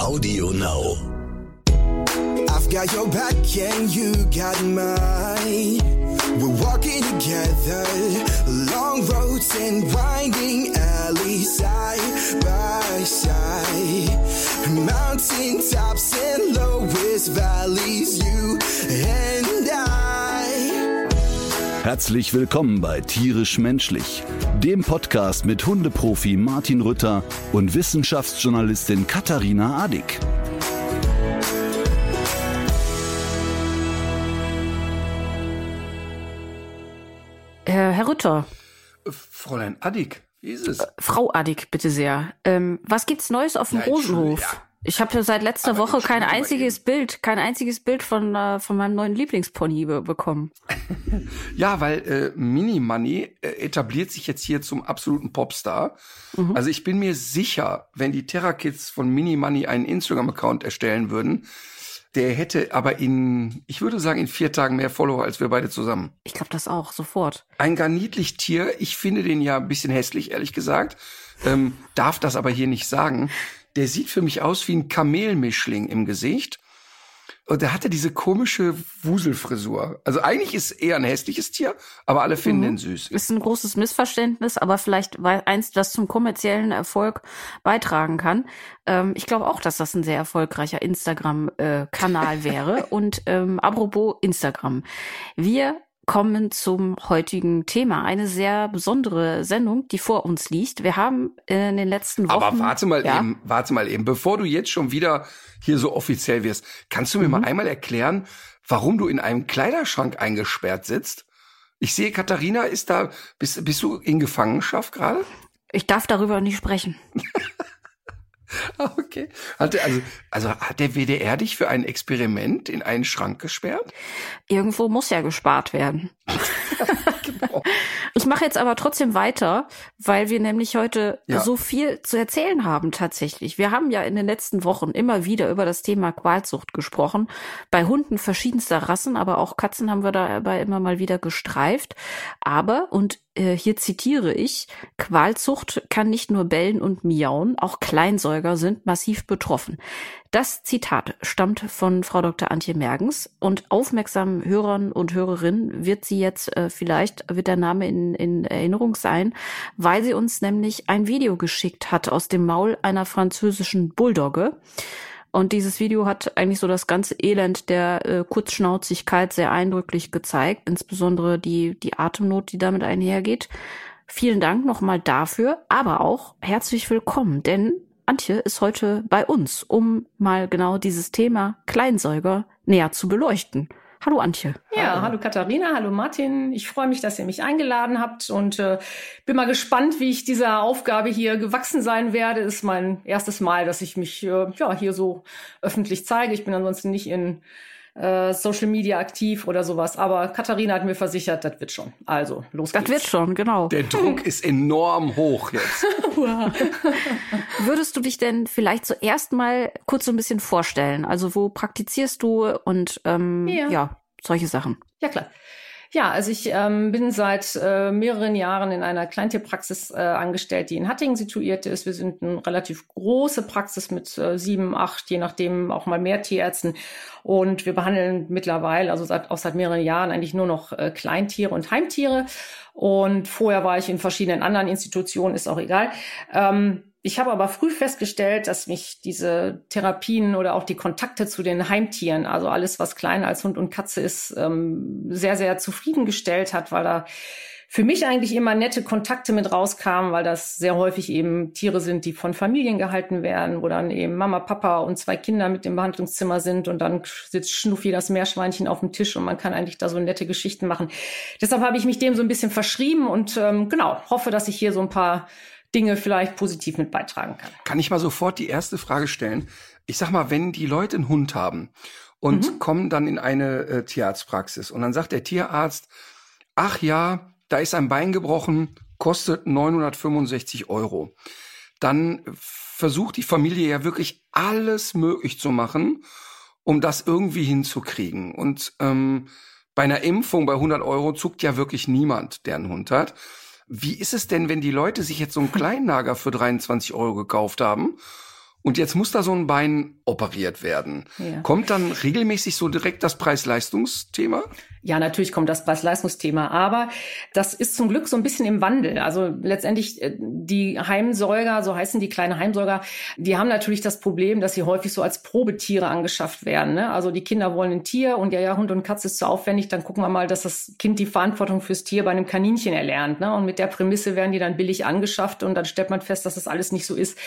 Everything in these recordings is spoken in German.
Audio Now. I've got your back and you got mine. We're walking together, long roads and winding alleys, side by side. Mountain tops and lowest valleys, you and I. Herzlich willkommen bei Tierisch Menschlich, dem Podcast mit Hundeprofi Martin Rütter und Wissenschaftsjournalistin Katharina Adick. Äh, Herr Rütter, Fräulein Addig, wie ist es? Frau Adick, bitte sehr. Ähm, was gibt's Neues auf dem Ja, Entschuldigung, Rosenhof? ja. Ich habe ja seit letzter Aber Woche kein einziges Bild, kein einziges Bild von äh, von meinem neuen Lieblingspony be bekommen. Ja, weil äh, Mini Money äh, etabliert sich jetzt hier zum absoluten Popstar. Mhm. Also ich bin mir sicher, wenn die Terra Kids von Mini Money einen Instagram-Account erstellen würden, der hätte aber in, ich würde sagen, in vier Tagen mehr Follower als wir beide zusammen. Ich glaube das auch sofort. Ein gar niedlich Tier. Ich finde den ja ein bisschen hässlich, ehrlich gesagt. Ähm, darf das aber hier nicht sagen. Der sieht für mich aus wie ein Kamelmischling im Gesicht. Und der hatte diese komische Wuselfrisur. Also eigentlich ist er ein hässliches Tier, aber alle finden Mhm. ihn süß. Ist ein großes Missverständnis, aber vielleicht weil eins, das zum kommerziellen Erfolg beitragen kann. Ähm, ich glaube auch, dass das ein sehr erfolgreicher Instagram-Kanal wäre. Und ähm, apropos Instagram. Wir kommen zum heutigen Thema. Eine sehr besondere Sendung, die vor uns liegt. Wir haben in den letzten Wochen. Aber warte mal ja, eben, warte mal eben, bevor du jetzt schon wieder hier so offiziell wirst, kannst du mir Mhm. mal einmal erklären, warum du in einem Kleiderschrank eingesperrt sitzt? Ich sehe, Katharina ist da, bist, bist du in Gefangenschaft gerade? Ich darf darüber nicht sprechen. Ah, Okay. Hat der, also, also hat der WDR dich für ein Experiment in einen Schrank gesperrt? Irgendwo muss ja gespart werden. Ich mache jetzt aber trotzdem weiter, weil wir nämlich heute Ja. so viel zu erzählen haben tatsächlich. Wir haben ja in den letzten Wochen immer wieder über das Thema Qualzucht gesprochen. Bei Hunden verschiedenster Rassen, aber auch Katzen haben wir dabei immer mal wieder gestreift. Aber, und äh, hier zitiere ich, Qualzucht kann nicht nur bellen und miauen, auch Kleinsäuger sind massiv betroffen. Das Zitat stammt von Frau Dr. Antje Mergens und aufmerksamen Hörern und Hörerinnen wird sie jetzt äh, vielleicht wird der Name in, in Erinnerung sein, weil sie uns nämlich ein Video geschickt hat aus dem Maul einer französischen Bulldogge. Und dieses Video hat eigentlich so das ganze Elend der äh, Kurzschnauzigkeit sehr eindrücklich gezeigt, insbesondere die, die Atemnot, die damit einhergeht. Vielen Dank nochmal dafür, aber auch herzlich willkommen, denn Antje ist heute bei uns, um mal genau dieses Thema Kleinsäuger näher zu beleuchten. Hallo Antje. Ja, hallo Katharina, hallo Martin. Ich freue mich, dass ihr mich eingeladen habt und äh, bin mal gespannt, wie ich dieser Aufgabe hier gewachsen sein werde. Ist mein erstes Mal, dass ich mich äh, ja hier so öffentlich zeige. Ich bin ansonsten nicht in äh, Social Media aktiv oder sowas, aber Katharina hat mir versichert, das wird schon. Also los Das geht's. wird schon, genau. Der Druck ist enorm hoch jetzt. Würdest du dich denn vielleicht zuerst mal kurz so ein bisschen vorstellen? Also wo praktizierst du und ähm, Ja. ja, solche Sachen. Ja, klar. Ja, also ich ähm, bin seit äh, mehreren Jahren in einer Kleintierpraxis äh, angestellt, die in Hattingen situiert ist. Wir sind eine relativ große Praxis mit äh, sieben, acht, je nachdem auch mal mehr Tierärzten. Und wir behandeln mittlerweile, also seit, auch seit mehreren Jahren, eigentlich nur noch äh, Kleintiere und Heimtiere. Und vorher war ich in verschiedenen anderen Institutionen, ist auch egal. Ähm, ich habe aber früh festgestellt, dass mich diese Therapien oder auch die Kontakte zu den Heimtieren, also alles, was kleiner als Hund und Katze ist, ähm, sehr, sehr zufriedengestellt hat, weil da für mich eigentlich immer nette Kontakte mit rauskamen, weil das sehr häufig eben Tiere sind, die von Familien gehalten werden, wo dann eben Mama, Papa und zwei Kinder mit im Behandlungszimmer sind und dann sitzt Schnuffi das Meerschweinchen auf dem Tisch und man kann eigentlich da so nette Geschichten machen. Deshalb habe ich mich dem so ein bisschen verschrieben und ähm, genau, hoffe, dass ich hier so ein paar Dinge vielleicht positiv mit beitragen kann. Kann ich mal sofort die erste Frage stellen? Ich sag mal, wenn die Leute einen Hund haben und kommen dann in eine äh, Tierarztpraxis und dann sagt der Tierarzt, ach ja, da ist ein Bein gebrochen, kostet 965 Euro. Dann versucht die Familie ja wirklich alles möglich zu machen, um das irgendwie hinzukriegen. Und ähm, bei einer Impfung bei 100 Euro zuckt ja wirklich niemand, der einen Hund hat. Wie ist es denn, wenn die Leute sich jetzt so einen Kleinlager für 23 Euro gekauft haben und jetzt muss da so ein Bein operiert werden. Ja. Kommt dann regelmäßig so direkt das Preis-Leistungs-Thema? Ja, natürlich kommt das Preis-Leistungsthema, aber das ist zum Glück so ein bisschen im Wandel. Also letztendlich äh, die Heimsäuger, so heißen die kleinen Heimsäuger, die haben natürlich das Problem, dass sie häufig so als Probetiere angeschafft werden. Ne? Also die Kinder wollen ein Tier und ja, ja, Hund und Katze ist zu aufwendig, dann gucken wir mal, dass das Kind die Verantwortung fürs Tier bei einem Kaninchen erlernt. Ne? Und mit der Prämisse werden die dann billig angeschafft und dann stellt man fest, dass das alles nicht so ist.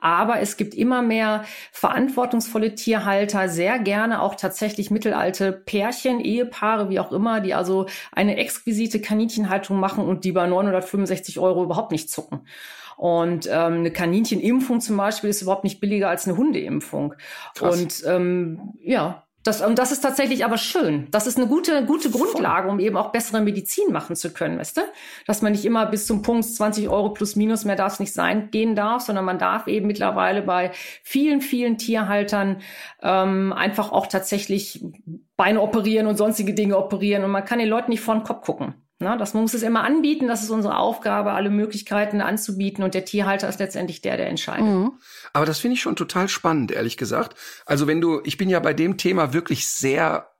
Aber es gibt immer mehr verantwortungsvolle Tierhalter, sehr gerne auch tatsächlich mittelalte Pärchen, Ehepaare, wie auch immer, die also eine exquisite Kaninchenhaltung machen und die bei 965 Euro überhaupt nicht zucken. Und ähm, eine Kaninchenimpfung zum Beispiel ist überhaupt nicht billiger als eine Hundeimpfung. Krass. Und ähm, ja, das, und das ist tatsächlich aber schön. Das ist eine gute, gute Grundlage, um eben auch bessere Medizin machen zu können, weißt du? Dass man nicht immer bis zum Punkt 20 Euro plus minus mehr darf es nicht sein, gehen darf, sondern man darf eben mittlerweile bei vielen, vielen Tierhaltern ähm, einfach auch tatsächlich Beine operieren und sonstige Dinge operieren und man kann den Leuten nicht vor den Kopf gucken. Na, das man muss es immer anbieten, das ist unsere Aufgabe, alle Möglichkeiten anzubieten und der Tierhalter ist letztendlich der, der entscheidet. Mhm. Aber das finde ich schon total spannend, ehrlich gesagt. Also wenn du, ich bin ja bei dem Thema wirklich sehr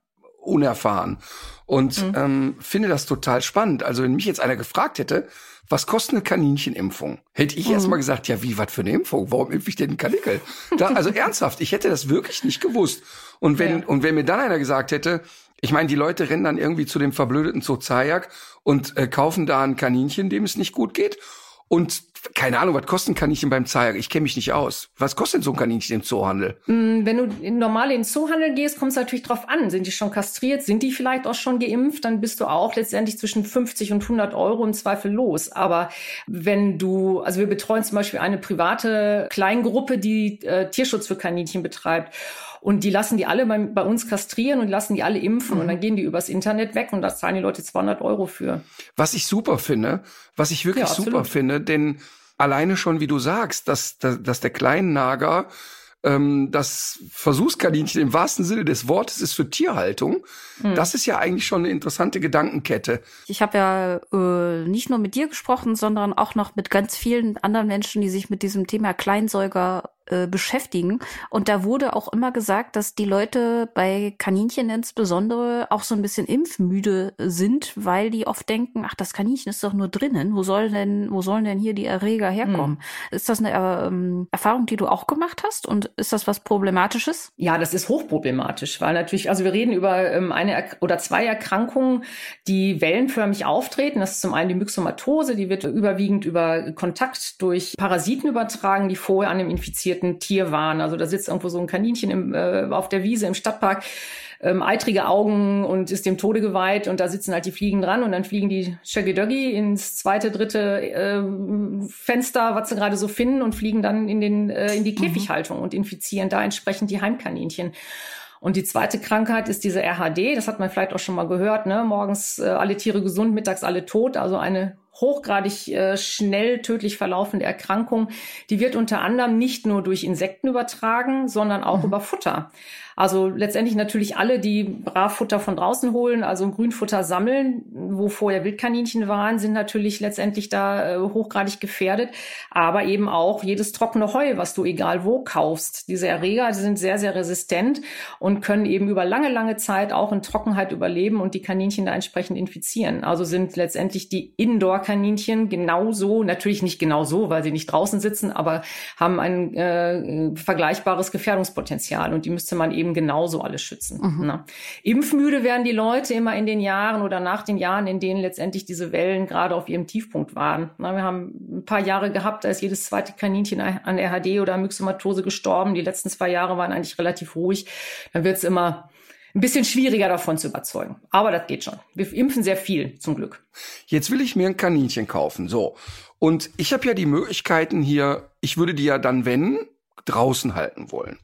unerfahren und mhm. ähm, finde das total spannend. Also wenn mich jetzt einer gefragt hätte, was kostet eine Kaninchenimpfung? Hätte ich mhm. erst mal gesagt, ja, wie, was für eine Impfung? Warum impfe ich denn einen Kanickel? Da, also ernsthaft, ich hätte das wirklich nicht gewusst. Und wenn, ja. und wenn mir dann einer gesagt hätte, ich meine, die Leute rennen dann irgendwie zu dem verblödeten Zoo Zayak und äh, kaufen da ein Kaninchen, dem es nicht gut geht. Und keine Ahnung, was kosten Kaninchen beim Zayak? Ich kenne mich nicht aus. Was kostet so ein Kaninchen im Zoohandel? Mm, wenn du normal in den Zoohandel gehst, kommt es natürlich drauf an. Sind die schon kastriert? Sind die vielleicht auch schon geimpft? Dann bist du auch letztendlich zwischen 50 und 100 Euro im Zweifel los. Aber wenn du, also wir betreuen zum Beispiel eine private Kleingruppe, die äh, Tierschutz für Kaninchen betreibt. Und die lassen die alle bei, bei uns kastrieren und lassen die alle impfen mhm. und dann gehen die übers Internet weg und da zahlen die Leute 200 Euro für. Was ich super finde, was ich wirklich ja, super finde, denn alleine schon, wie du sagst, dass, dass, dass der Kleinnager ähm, das Versuchskaninchen im wahrsten Sinne des Wortes ist für Tierhaltung. Hm. Das ist ja eigentlich schon eine interessante Gedankenkette. Ich habe ja äh, nicht nur mit dir gesprochen, sondern auch noch mit ganz vielen anderen Menschen, die sich mit diesem Thema Kleinsäuger äh, beschäftigen. Und da wurde auch immer gesagt, dass die Leute bei Kaninchen insbesondere auch so ein bisschen impfmüde sind, weil die oft denken, ach, das Kaninchen ist doch nur drinnen. Wo soll denn, wo sollen denn hier die Erreger herkommen? Hm. Ist das eine ähm, Erfahrung, die du auch gemacht hast? Und ist das was Problematisches? Ja, das ist hochproblematisch, weil natürlich, also wir reden über ähm, eine er oder zwei Erkrankungen, die wellenförmig auftreten. Das ist zum einen die Myxomatose, die wird überwiegend über Kontakt durch Parasiten übertragen, die vorher an dem infizierten domestizierten Tier waren. Also da sitzt irgendwo so ein Kaninchen im, äh, auf der Wiese im Stadtpark, ähm, eitrige Augen und ist dem Tode geweiht und da sitzen halt die Fliegen dran und dann fliegen die Shaggy ins zweite, dritte äh, Fenster, was sie gerade so finden und fliegen dann in, den, äh, in die mhm. Käfighaltung mhm. und infizieren da entsprechend die Heimkaninchen. Und die zweite Krankheit ist diese RHD, das hat man vielleicht auch schon mal gehört, ne? morgens äh, alle Tiere gesund, mittags alle tot, also eine hochgradig äh, schnell tödlich verlaufende Erkrankung, die wird unter anderem nicht nur durch Insekten übertragen, sondern auch mhm. über Futter. Also letztendlich natürlich alle, die Bravfutter von draußen holen, also Grünfutter sammeln, wo vorher Wildkaninchen waren, sind natürlich letztendlich da äh, hochgradig gefährdet. Aber eben auch jedes trockene Heu, was du egal wo kaufst. Diese Erreger die sind sehr, sehr resistent und können eben über lange, lange Zeit auch in Trockenheit überleben und die Kaninchen da entsprechend infizieren. Also sind letztendlich die Indoor-Kaninchen genauso, natürlich nicht genauso, weil sie nicht draußen sitzen, aber haben ein äh, vergleichbares Gefährdungspotenzial und die müsste man eben eben genauso alles schützen. Mhm. Ne? Impfmüde werden die Leute immer in den Jahren oder nach den Jahren, in denen letztendlich diese Wellen gerade auf ihrem Tiefpunkt waren. Na, wir haben ein paar Jahre gehabt, da ist jedes zweite Kaninchen an RHD oder Myxomatose gestorben. Die letzten zwei Jahre waren eigentlich relativ ruhig. Dann wird es immer ein bisschen schwieriger davon zu überzeugen. Aber das geht schon. Wir impfen sehr viel, zum Glück. Jetzt will ich mir ein Kaninchen kaufen. So. Und ich habe ja die Möglichkeiten hier, ich würde die ja dann, wenn, draußen halten wollen.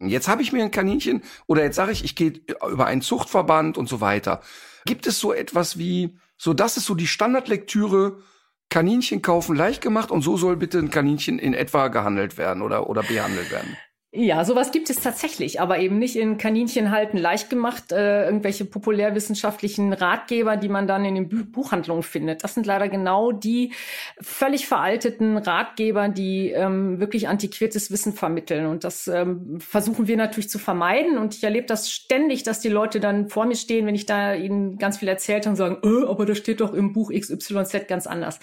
Und jetzt habe ich mir ein Kaninchen oder jetzt sage ich, ich gehe über einen Zuchtverband und so weiter. Gibt es so etwas wie, so das ist so die Standardlektüre, Kaninchen kaufen leicht gemacht und so soll bitte ein Kaninchen in etwa gehandelt werden oder, oder behandelt werden? Ja, sowas gibt es tatsächlich, aber eben nicht in Kaninchen halten leicht gemacht, äh, irgendwelche populärwissenschaftlichen Ratgeber, die man dann in den Buch Buchhandlungen findet. Das sind leider genau die völlig veralteten Ratgeber, die ähm, wirklich antiquiertes Wissen vermitteln. Und das ähm, versuchen wir natürlich zu vermeiden. Und ich erlebe das ständig, dass die Leute dann vor mir stehen, wenn ich da ihnen ganz viel erzählt und sagen, äh, aber das steht doch im Buch XYZ ganz anders.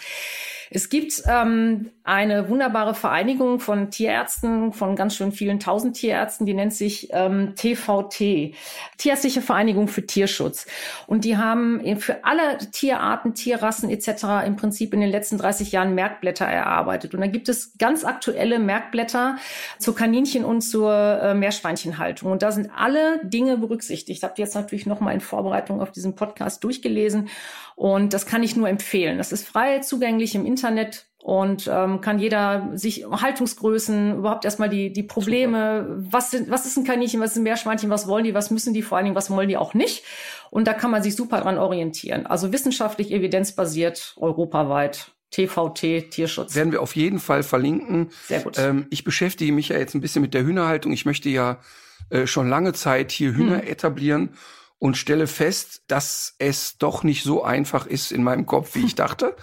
Es gibt ähm, eine wunderbare Vereinigung von Tierärzten, von ganz schön vielen tausend Tierärzten, die nennt sich ähm, TVT, Tierärztliche Vereinigung für Tierschutz. Und die haben für alle Tierarten, Tierrassen etc. im Prinzip in den letzten 30 Jahren Merkblätter erarbeitet. Und da gibt es ganz aktuelle Merkblätter zur Kaninchen- und zur äh, Meerschweinchenhaltung. Und da sind alle Dinge berücksichtigt. Ich habe jetzt natürlich noch mal in Vorbereitung auf diesen Podcast durchgelesen. Und das kann ich nur empfehlen. Das ist frei zugänglich im Internet und ähm, kann jeder sich Haltungsgrößen, überhaupt erstmal die, die Probleme, was, sind, was ist ein Kaninchen, was ist ein Meerschweinchen, was wollen die, was müssen die, vor allen Dingen, was wollen die auch nicht. Und da kann man sich super dran orientieren. Also wissenschaftlich evidenzbasiert, europaweit. TVT Tierschutz. Werden wir auf jeden Fall verlinken. Sehr gut. Ähm, ich beschäftige mich ja jetzt ein bisschen mit der Hühnerhaltung. Ich möchte ja äh, schon lange Zeit hier Hühner hm. etablieren und stelle fest, dass es doch nicht so einfach ist in meinem Kopf, wie ich dachte.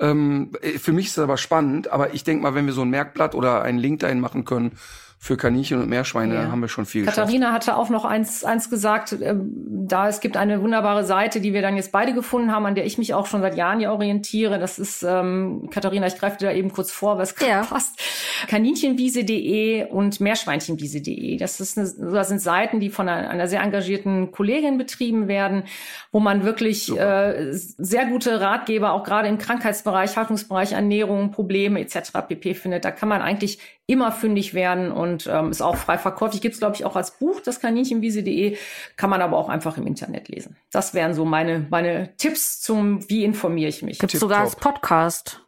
ähm, äh, für mich ist es aber spannend, aber ich denke mal, wenn wir so ein Merkblatt oder einen Link dahin machen können, für Kaninchen und Meerschweine ja. haben wir schon viel Katharina geschafft. hatte auch noch eins, eins gesagt, äh, da es gibt eine wunderbare Seite, die wir dann jetzt beide gefunden haben, an der ich mich auch schon seit Jahren hier orientiere. Das ist, ähm, Katharina, ich greife dir da eben kurz vor, was ja. passt. Kaninchenwiese.de und Meerschweinchenwiese.de. Das, ist eine, das sind Seiten, die von einer, einer sehr engagierten Kollegin betrieben werden, wo man wirklich äh, sehr gute Ratgeber, auch gerade im Krankheitsbereich, Haltungsbereich, Ernährung, Probleme etc. pp. findet. Da kann man eigentlich immer fündig werden und ähm, ist auch frei verkäuflich. Gibt es, glaube ich, auch als Buch, das Kaninchenwiese.de, kann man aber auch einfach im Internet lesen. Das wären so meine, meine Tipps zum, wie informiere ich mich. Gibt es sogar als Podcast.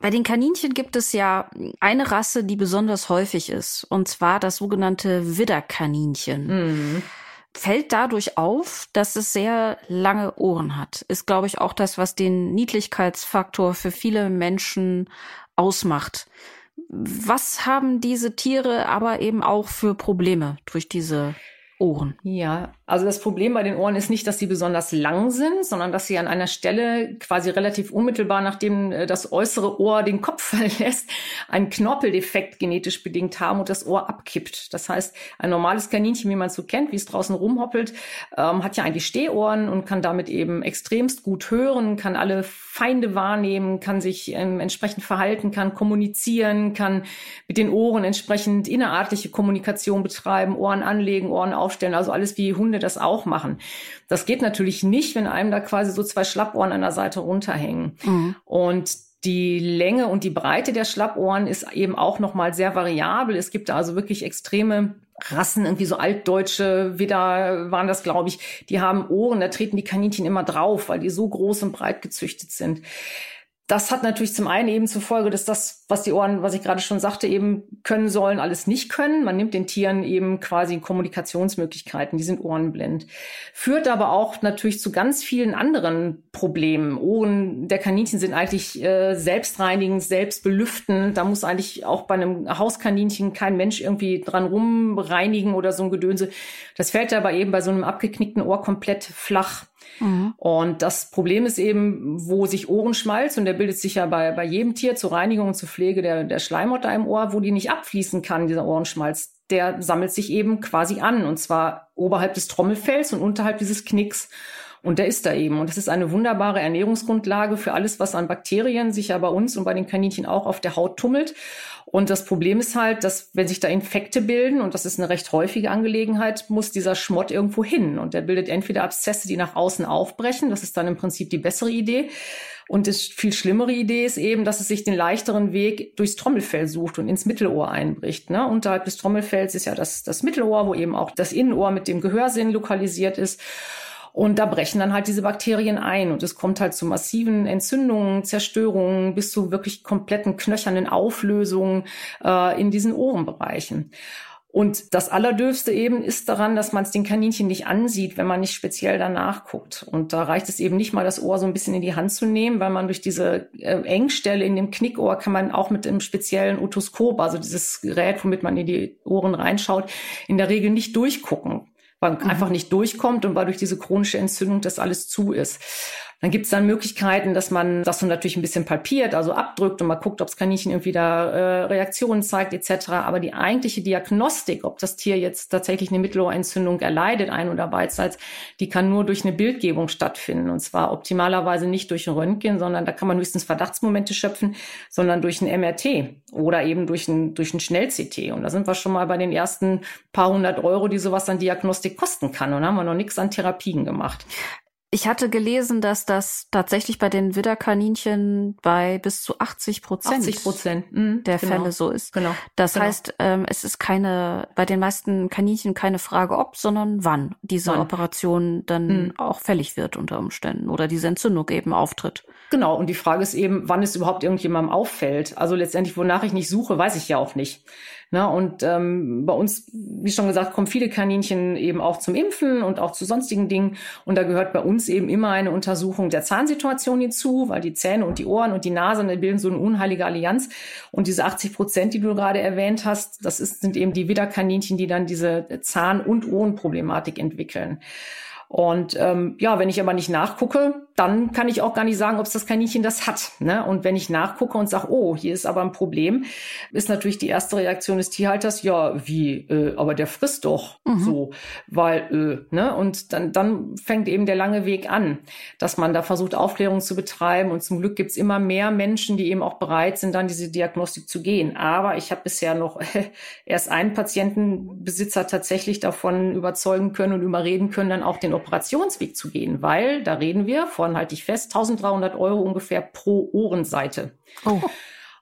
Bei den Kaninchen gibt es ja eine Rasse, die besonders häufig ist, und zwar das sogenannte Widderkaninchen. Mhm. Fällt dadurch auf, dass es sehr lange Ohren hat. Ist, glaube ich, auch das, was den Niedlichkeitsfaktor für viele Menschen ausmacht. Was haben diese Tiere aber eben auch für Probleme durch diese Ohren? Ja, also das Problem bei den Ohren ist nicht, dass sie besonders lang sind, sondern dass sie an einer Stelle quasi relativ unmittelbar, nachdem äh, das äußere Ohr den Kopf verlässt, einen Knorpeldefekt genetisch bedingt haben und das Ohr abkippt. Das heißt, ein normales Kaninchen, wie man es so kennt, wie es draußen rumhoppelt, ähm, hat ja eigentlich Stehohren und kann damit eben extremst gut hören, kann alle Feinde wahrnehmen, kann sich ähm, entsprechend verhalten, kann kommunizieren, kann mit den Ohren entsprechend innerartliche Kommunikation betreiben, Ohren anlegen, Ohren aufstellen, also alles wie Hunde das auch machen. Das geht natürlich nicht, wenn einem da quasi so zwei Schlappohren an der Seite runterhängen. Mhm. Und die Länge und die Breite der Schlappohren ist eben auch nochmal sehr variabel. Es gibt da also wirklich extreme Rassen, irgendwie so altdeutsche Widder waren das, glaube ich, die haben Ohren, da treten die Kaninchen immer drauf, weil die so groß und breit gezüchtet sind das hat natürlich zum einen eben zur Folge, dass das, was die Ohren, was ich gerade schon sagte, eben können sollen, alles nicht können. Man nimmt den Tieren eben quasi Kommunikationsmöglichkeiten, die sind ohrenblind. Führt aber auch natürlich zu ganz vielen anderen Problemen. Ohren der Kaninchen sind eigentlich äh, selbstreinigend, selbstbelüftend. Da muss eigentlich auch bei einem Hauskaninchen kein Mensch irgendwie dran rumreinigen oder so ein Gedönse. Das fällt aber eben bei so einem abgeknickten Ohr komplett flach. Mhm. Und das Problem ist eben, wo sich Ohrenschmalz, und der bildet sich ja bei, bei jedem Tier zur Reinigung und zur Pflege der, der Schleimhaut da im Ohr, wo die nicht abfließen kann, dieser Ohrenschmalz, der sammelt sich eben quasi an, und zwar oberhalb des Trommelfells und unterhalb dieses Knicks. Und der ist da eben. Und das ist eine wunderbare Ernährungsgrundlage für alles, was an Bakterien sich ja bei uns und bei den Kaninchen auch auf der Haut tummelt. Und das Problem ist halt, dass wenn sich da Infekte bilden, und das ist eine recht häufige Angelegenheit, muss dieser Schmott irgendwo hin. Und der bildet entweder Abszesse, die nach außen aufbrechen. Das ist dann im Prinzip die bessere Idee. Und die viel schlimmere Idee ist eben, dass es sich den leichteren Weg durchs Trommelfell sucht und ins Mittelohr einbricht. Ne? Unterhalb des Trommelfells ist ja das, das Mittelohr, wo eben auch das Innenohr mit dem Gehörsinn lokalisiert ist. Und da brechen dann halt diese Bakterien ein und es kommt halt zu massiven Entzündungen, Zerstörungen bis zu wirklich kompletten knöchernen Auflösungen äh, in diesen Ohrenbereichen. Und das Allerdürfste eben ist daran, dass man es den Kaninchen nicht ansieht, wenn man nicht speziell danach guckt. Und da reicht es eben nicht mal, das Ohr so ein bisschen in die Hand zu nehmen, weil man durch diese äh, Engstelle in dem Knickohr kann man auch mit einem speziellen Otoskop, also dieses Gerät, womit man in die Ohren reinschaut, in der Regel nicht durchgucken weil mhm. einfach nicht durchkommt und weil durch diese chronische Entzündung das alles zu ist. Dann gibt es dann Möglichkeiten, dass man das so natürlich ein bisschen palpiert, also abdrückt und mal guckt, ob das Kaninchen irgendwie da äh, Reaktionen zeigt etc. Aber die eigentliche Diagnostik, ob das Tier jetzt tatsächlich eine Mittelohrentzündung erleidet, ein- oder beidseits, die kann nur durch eine Bildgebung stattfinden. Und zwar optimalerweise nicht durch ein Röntgen, sondern da kann man höchstens Verdachtsmomente schöpfen, sondern durch ein MRT oder eben durch ein, durch ein Schnell-CT. Und da sind wir schon mal bei den ersten paar hundert Euro, die sowas an Diagnostik kosten kann. Und da haben wir noch nichts an Therapien gemacht. Ich hatte gelesen, dass das tatsächlich bei den Widderkaninchen bei bis zu 80 Prozent 80 Prozent mhm, der genau. Fälle so ist. Genau. Das genau. heißt, ähm, es ist keine, bei den meisten Kaninchen keine Frage ob, sondern wann diese wann? Operation dann mhm. auch fällig wird unter Umständen oder diese Entzündung eben auftritt. Genau. Und die Frage ist eben, wann es überhaupt irgendjemandem auffällt. Also letztendlich, wonach ich nicht suche, weiß ich ja auch nicht. Na, und ähm, bei uns, wie schon gesagt, kommen viele Kaninchen eben auch zum Impfen und auch zu sonstigen Dingen. Und da gehört bei uns eben immer eine Untersuchung der Zahnsituation hinzu, weil die Zähne und die Ohren und die Nase bilden so eine unheilige Allianz. Und diese 80 Prozent, die du gerade erwähnt hast, das ist, sind eben die Widderkaninchen, die dann diese Zahn- und Ohrenproblematik entwickeln. Und ähm, ja, wenn ich aber nicht nachgucke, dann kann ich auch gar nicht sagen, ob es das Kaninchen das hat. Ne? Und wenn ich nachgucke und sage, oh, hier ist aber ein Problem, ist natürlich die erste Reaktion des Tierhalters, ja, wie, äh, aber der frisst doch mhm. so, weil, äh, ne? Und dann, dann fängt eben der lange Weg an, dass man da versucht, Aufklärung zu betreiben. Und zum Glück gibt's immer mehr Menschen, die eben auch bereit sind, dann diese Diagnostik zu gehen. Aber ich habe bisher noch äh, erst einen Patientenbesitzer tatsächlich davon überzeugen können und überreden können, dann auch den Operationsweg zu gehen, weil da reden wir von, halte ich fest, 1300 Euro ungefähr pro Ohrenseite. Oh.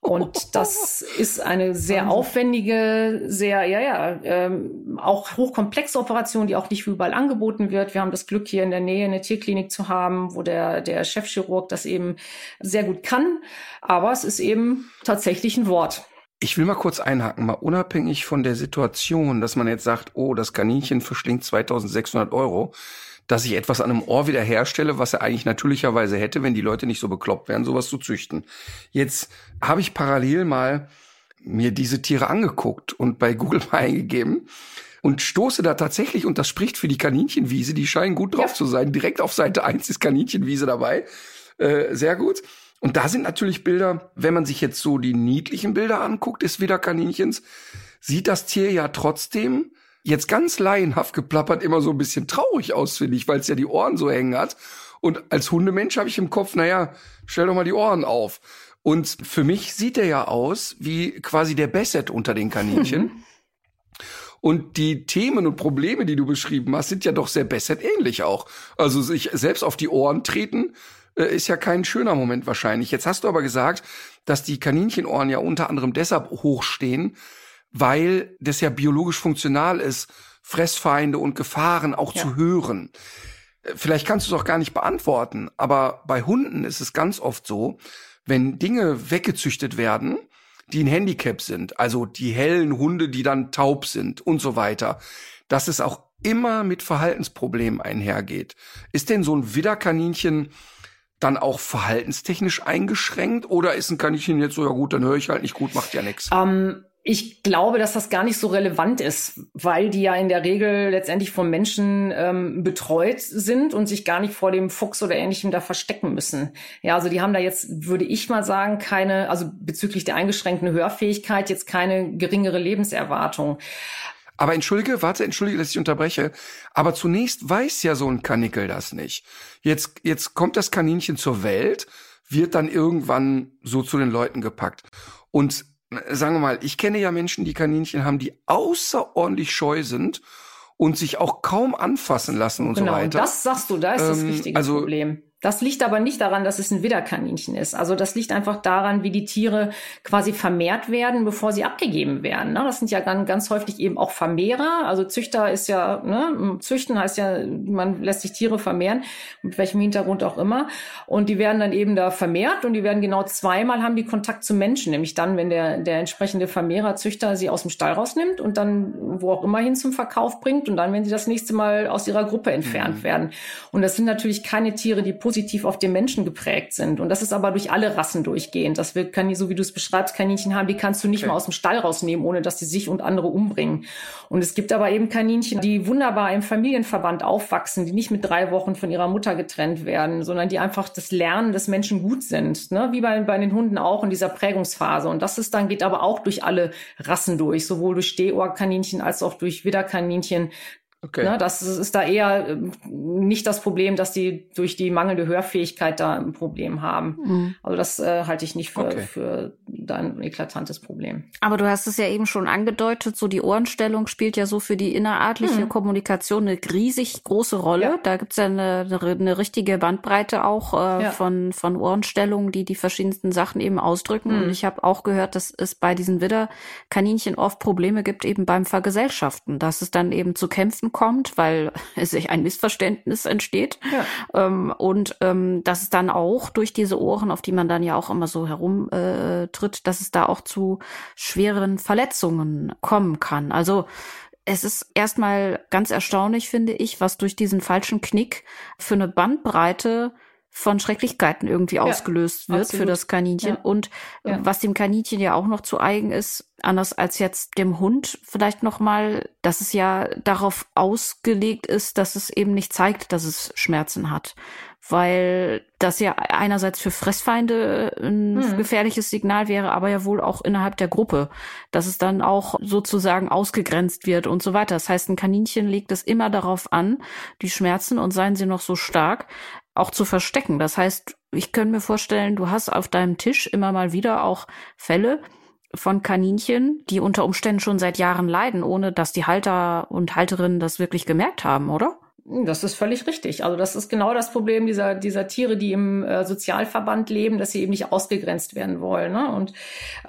Und das ist eine sehr aufwendige, sehr, ja, ja, ähm, auch hochkomplexe Operation, die auch nicht überall angeboten wird. Wir haben das Glück, hier in der Nähe eine Tierklinik zu haben, wo der, der Chefchirurg das eben sehr gut kann. Aber es ist eben tatsächlich ein Wort. Ich will mal kurz einhaken, mal unabhängig von der Situation, dass man jetzt sagt, oh, das Kaninchen verschlingt 2600 Euro dass ich etwas an einem Ohr wiederherstelle, was er eigentlich natürlicherweise hätte, wenn die Leute nicht so bekloppt wären, sowas zu züchten. Jetzt habe ich parallel mal mir diese Tiere angeguckt und bei Google mal eingegeben und stoße da tatsächlich, und das spricht für die Kaninchenwiese, die scheinen gut drauf ja. zu sein. Direkt auf Seite eins ist Kaninchenwiese dabei. Äh, sehr gut. Und da sind natürlich Bilder, wenn man sich jetzt so die niedlichen Bilder anguckt, des Widderkaninchens, sieht das Tier ja trotzdem jetzt ganz laienhaft geplappert immer so ein bisschen traurig aus, finde ich, weil es ja die Ohren so hängen hat. Und als Hundemensch habe ich im Kopf, naja, stell doch mal die Ohren auf. Und für mich sieht er ja aus wie quasi der Besset unter den Kaninchen. Mhm. Und die Themen und Probleme, die du beschrieben hast, sind ja doch sehr Besset ähnlich auch. Also sich selbst auf die Ohren treten, äh, ist ja kein schöner Moment wahrscheinlich. Jetzt hast du aber gesagt, dass die Kaninchenohren ja unter anderem deshalb hochstehen, weil das ja biologisch funktional ist, Fressfeinde und Gefahren auch ja. zu hören. Äh, vielleicht kannst du es auch gar nicht beantworten, aber bei Hunden ist es ganz oft so, wenn Dinge weggezüchtet werden, die ein Handicap sind, also die hellen Hunde, die dann taub sind und so weiter, dass es auch immer mit Verhaltensproblemen einhergeht. Ist denn so ein Widderkaninchen dann auch verhaltenstechnisch eingeschränkt oder ist ein Kaninchen jetzt so, ja gut, dann höre ich halt nicht gut, macht ja nichts? Um ich glaube, dass das gar nicht so relevant ist, weil die ja in der Regel letztendlich vom Menschen ähm, betreut sind und sich gar nicht vor dem Fuchs oder ähnlichem da verstecken müssen. Ja, also die haben da jetzt, würde ich mal sagen, keine, also bezüglich der eingeschränkten Hörfähigkeit jetzt keine geringere Lebenserwartung. Aber entschuldige, warte, entschuldige, dass ich unterbreche. Aber zunächst weiß ja so ein Kanickel das nicht. Jetzt, jetzt kommt das Kaninchen zur Welt, wird dann irgendwann so zu den Leuten gepackt. Und sagen wir mal, ich kenne ja Menschen, die Kaninchen haben, die außerordentlich scheu sind und sich auch kaum anfassen lassen und genau, so weiter. Genau, das sagst du, da ist das ähm, richtige also, Problem. Das liegt aber nicht daran, dass es ein Widderkaninchen ist. Also das liegt einfach daran, wie die Tiere quasi vermehrt werden, bevor sie abgegeben werden. Ne? Das sind ja ganz, ganz häufig eben auch Vermehrer. Also Züchter ist ja, ne, züchten heißt ja, man lässt sich Tiere vermehren, mit welchem Hintergrund auch immer. Und die werden dann eben da vermehrt und die werden genau zweimal haben die Kontakt zu Menschen, nämlich dann, wenn der, der entsprechende Vermehrer, Züchter sie aus dem Stall rausnimmt und dann wo auch immer hin zum Verkauf bringt und dann, wenn sie das nächste Mal aus ihrer Gruppe entfernt mhm. werden. Und das sind natürlich keine Tiere, die positiv auf den Menschen geprägt sind. Und das ist aber durch alle Rassen durchgehend. Das wird, kann, so wie du es beschreibst, Kaninchen haben, die kannst du nicht okay. mal aus dem Stall rausnehmen, ohne dass sie sich und andere umbringen. Und es gibt aber eben Kaninchen, die wunderbar im Familienverband aufwachsen, die nicht mit drei Wochen von ihrer Mutter getrennt werden, sondern die einfach das Lernen des Menschen gut sind. Ne? Wie bei, bei den Hunden auch in dieser Prägungsphase. Und das ist dann, geht aber auch durch alle Rassen durch, sowohl durch Stehohrkaninchen als auch durch Widderkaninchen, Okay. Ne, das ist da eher ähm, nicht das Problem, dass die durch die mangelnde Hörfähigkeit da ein Problem haben. Mhm. Also das äh, halte ich nicht für, okay. für ein eklatantes Problem. Aber du hast es ja eben schon angedeutet, so die Ohrenstellung spielt ja so für die innerartliche mhm. Kommunikation eine riesig große Rolle. Ja. Da gibt's ja eine, eine, richtige Bandbreite auch äh, ja. von, von Ohrenstellungen, die die verschiedensten Sachen eben ausdrücken. Mhm. Und ich habe auch gehört, dass es bei diesen Widderkaninchen oft Probleme gibt eben beim Vergesellschaften, dass es dann eben zu Kämpfen kommt, weil sich ein Missverständnis entsteht. Ja. Ähm, und ähm, dass es dann auch durch diese Ohren, auf die man dann ja auch immer so herumtritt, äh, dass es da auch zu schweren Verletzungen kommen kann. Also es ist erstmal ganz erstaunlich, finde ich, was durch diesen falschen Knick für eine Bandbreite von Schrecklichkeiten irgendwie ja, ausgelöst wird absolut. für das Kaninchen. Ja. Und ja. was dem Kaninchen ja auch noch zu eigen ist, anders als jetzt dem Hund vielleicht noch mal, dass es ja darauf ausgelegt ist, dass es eben nicht zeigt, dass es Schmerzen hat. Weil das ja einerseits für Fressfeinde ein mhm. gefährliches Signal wäre, aber ja wohl auch innerhalb der Gruppe, dass es dann auch sozusagen ausgegrenzt wird und so weiter. Das heißt, ein Kaninchen legt es immer darauf an, die Schmerzen und seien sie noch so stark, auch zu verstecken. Das heißt, ich könnte mir vorstellen, du hast auf deinem Tisch immer mal wieder auch Fälle von Kaninchen, die unter Umständen schon seit Jahren leiden, ohne dass die Halter und Halterinnen das wirklich gemerkt haben, oder? Das ist völlig richtig. Also das ist genau das Problem dieser, dieser Tiere, die im äh, Sozialverband leben, dass sie eben nicht ausgegrenzt werden wollen. Ne? Und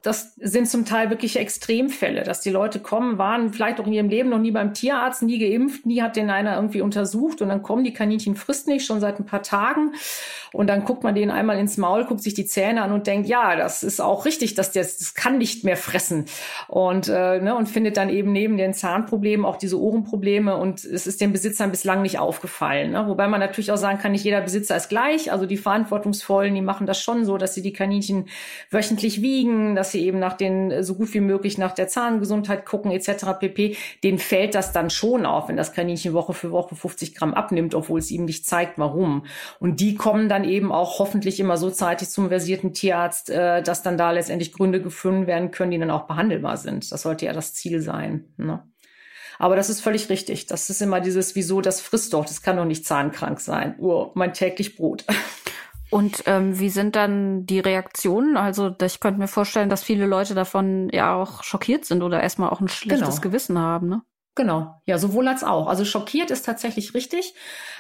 das sind zum Teil wirklich Extremfälle, dass die Leute kommen, waren vielleicht auch in ihrem Leben noch nie beim Tierarzt, nie geimpft, nie hat den einer irgendwie untersucht und dann kommen die Kaninchen frisst nicht, schon seit ein paar Tagen. Und dann guckt man denen einmal ins Maul, guckt sich die Zähne an und denkt, ja, das ist auch richtig, dass der das kann nicht mehr fressen. Und, äh, ne, und findet dann eben neben den Zahnproblemen auch diese Ohrenprobleme und es ist den Besitzern bislang nicht aufgefallen. Ne? Wobei man natürlich auch sagen kann, nicht jeder Besitzer ist gleich. Also die Verantwortungsvollen, die machen das schon so, dass sie die Kaninchen wöchentlich wiegen, dass sie eben nach den so gut wie möglich nach der Zahngesundheit gucken etc. pp. Denen fällt das dann schon auf, wenn das Kaninchen Woche für Woche 50 Gramm abnimmt, obwohl es ihm nicht zeigt, warum. Und die kommen dann eben auch hoffentlich immer so zeitig zum versierten Tierarzt, äh, dass dann da letztendlich Gründe gefunden werden können, die dann auch behandelbar sind. Das sollte ja das Ziel sein. Ne? Aber das ist völlig richtig. Das ist immer dieses, wieso, das frisst doch, das kann doch nicht zahnkrank sein. Oh, mein täglich Brot. Und ähm, wie sind dann die Reaktionen? Also ich könnte mir vorstellen, dass viele Leute davon ja auch schockiert sind oder erstmal auch ein schlechtes genau. Gewissen haben, ne? Genau, ja, sowohl als auch. Also schockiert ist tatsächlich richtig.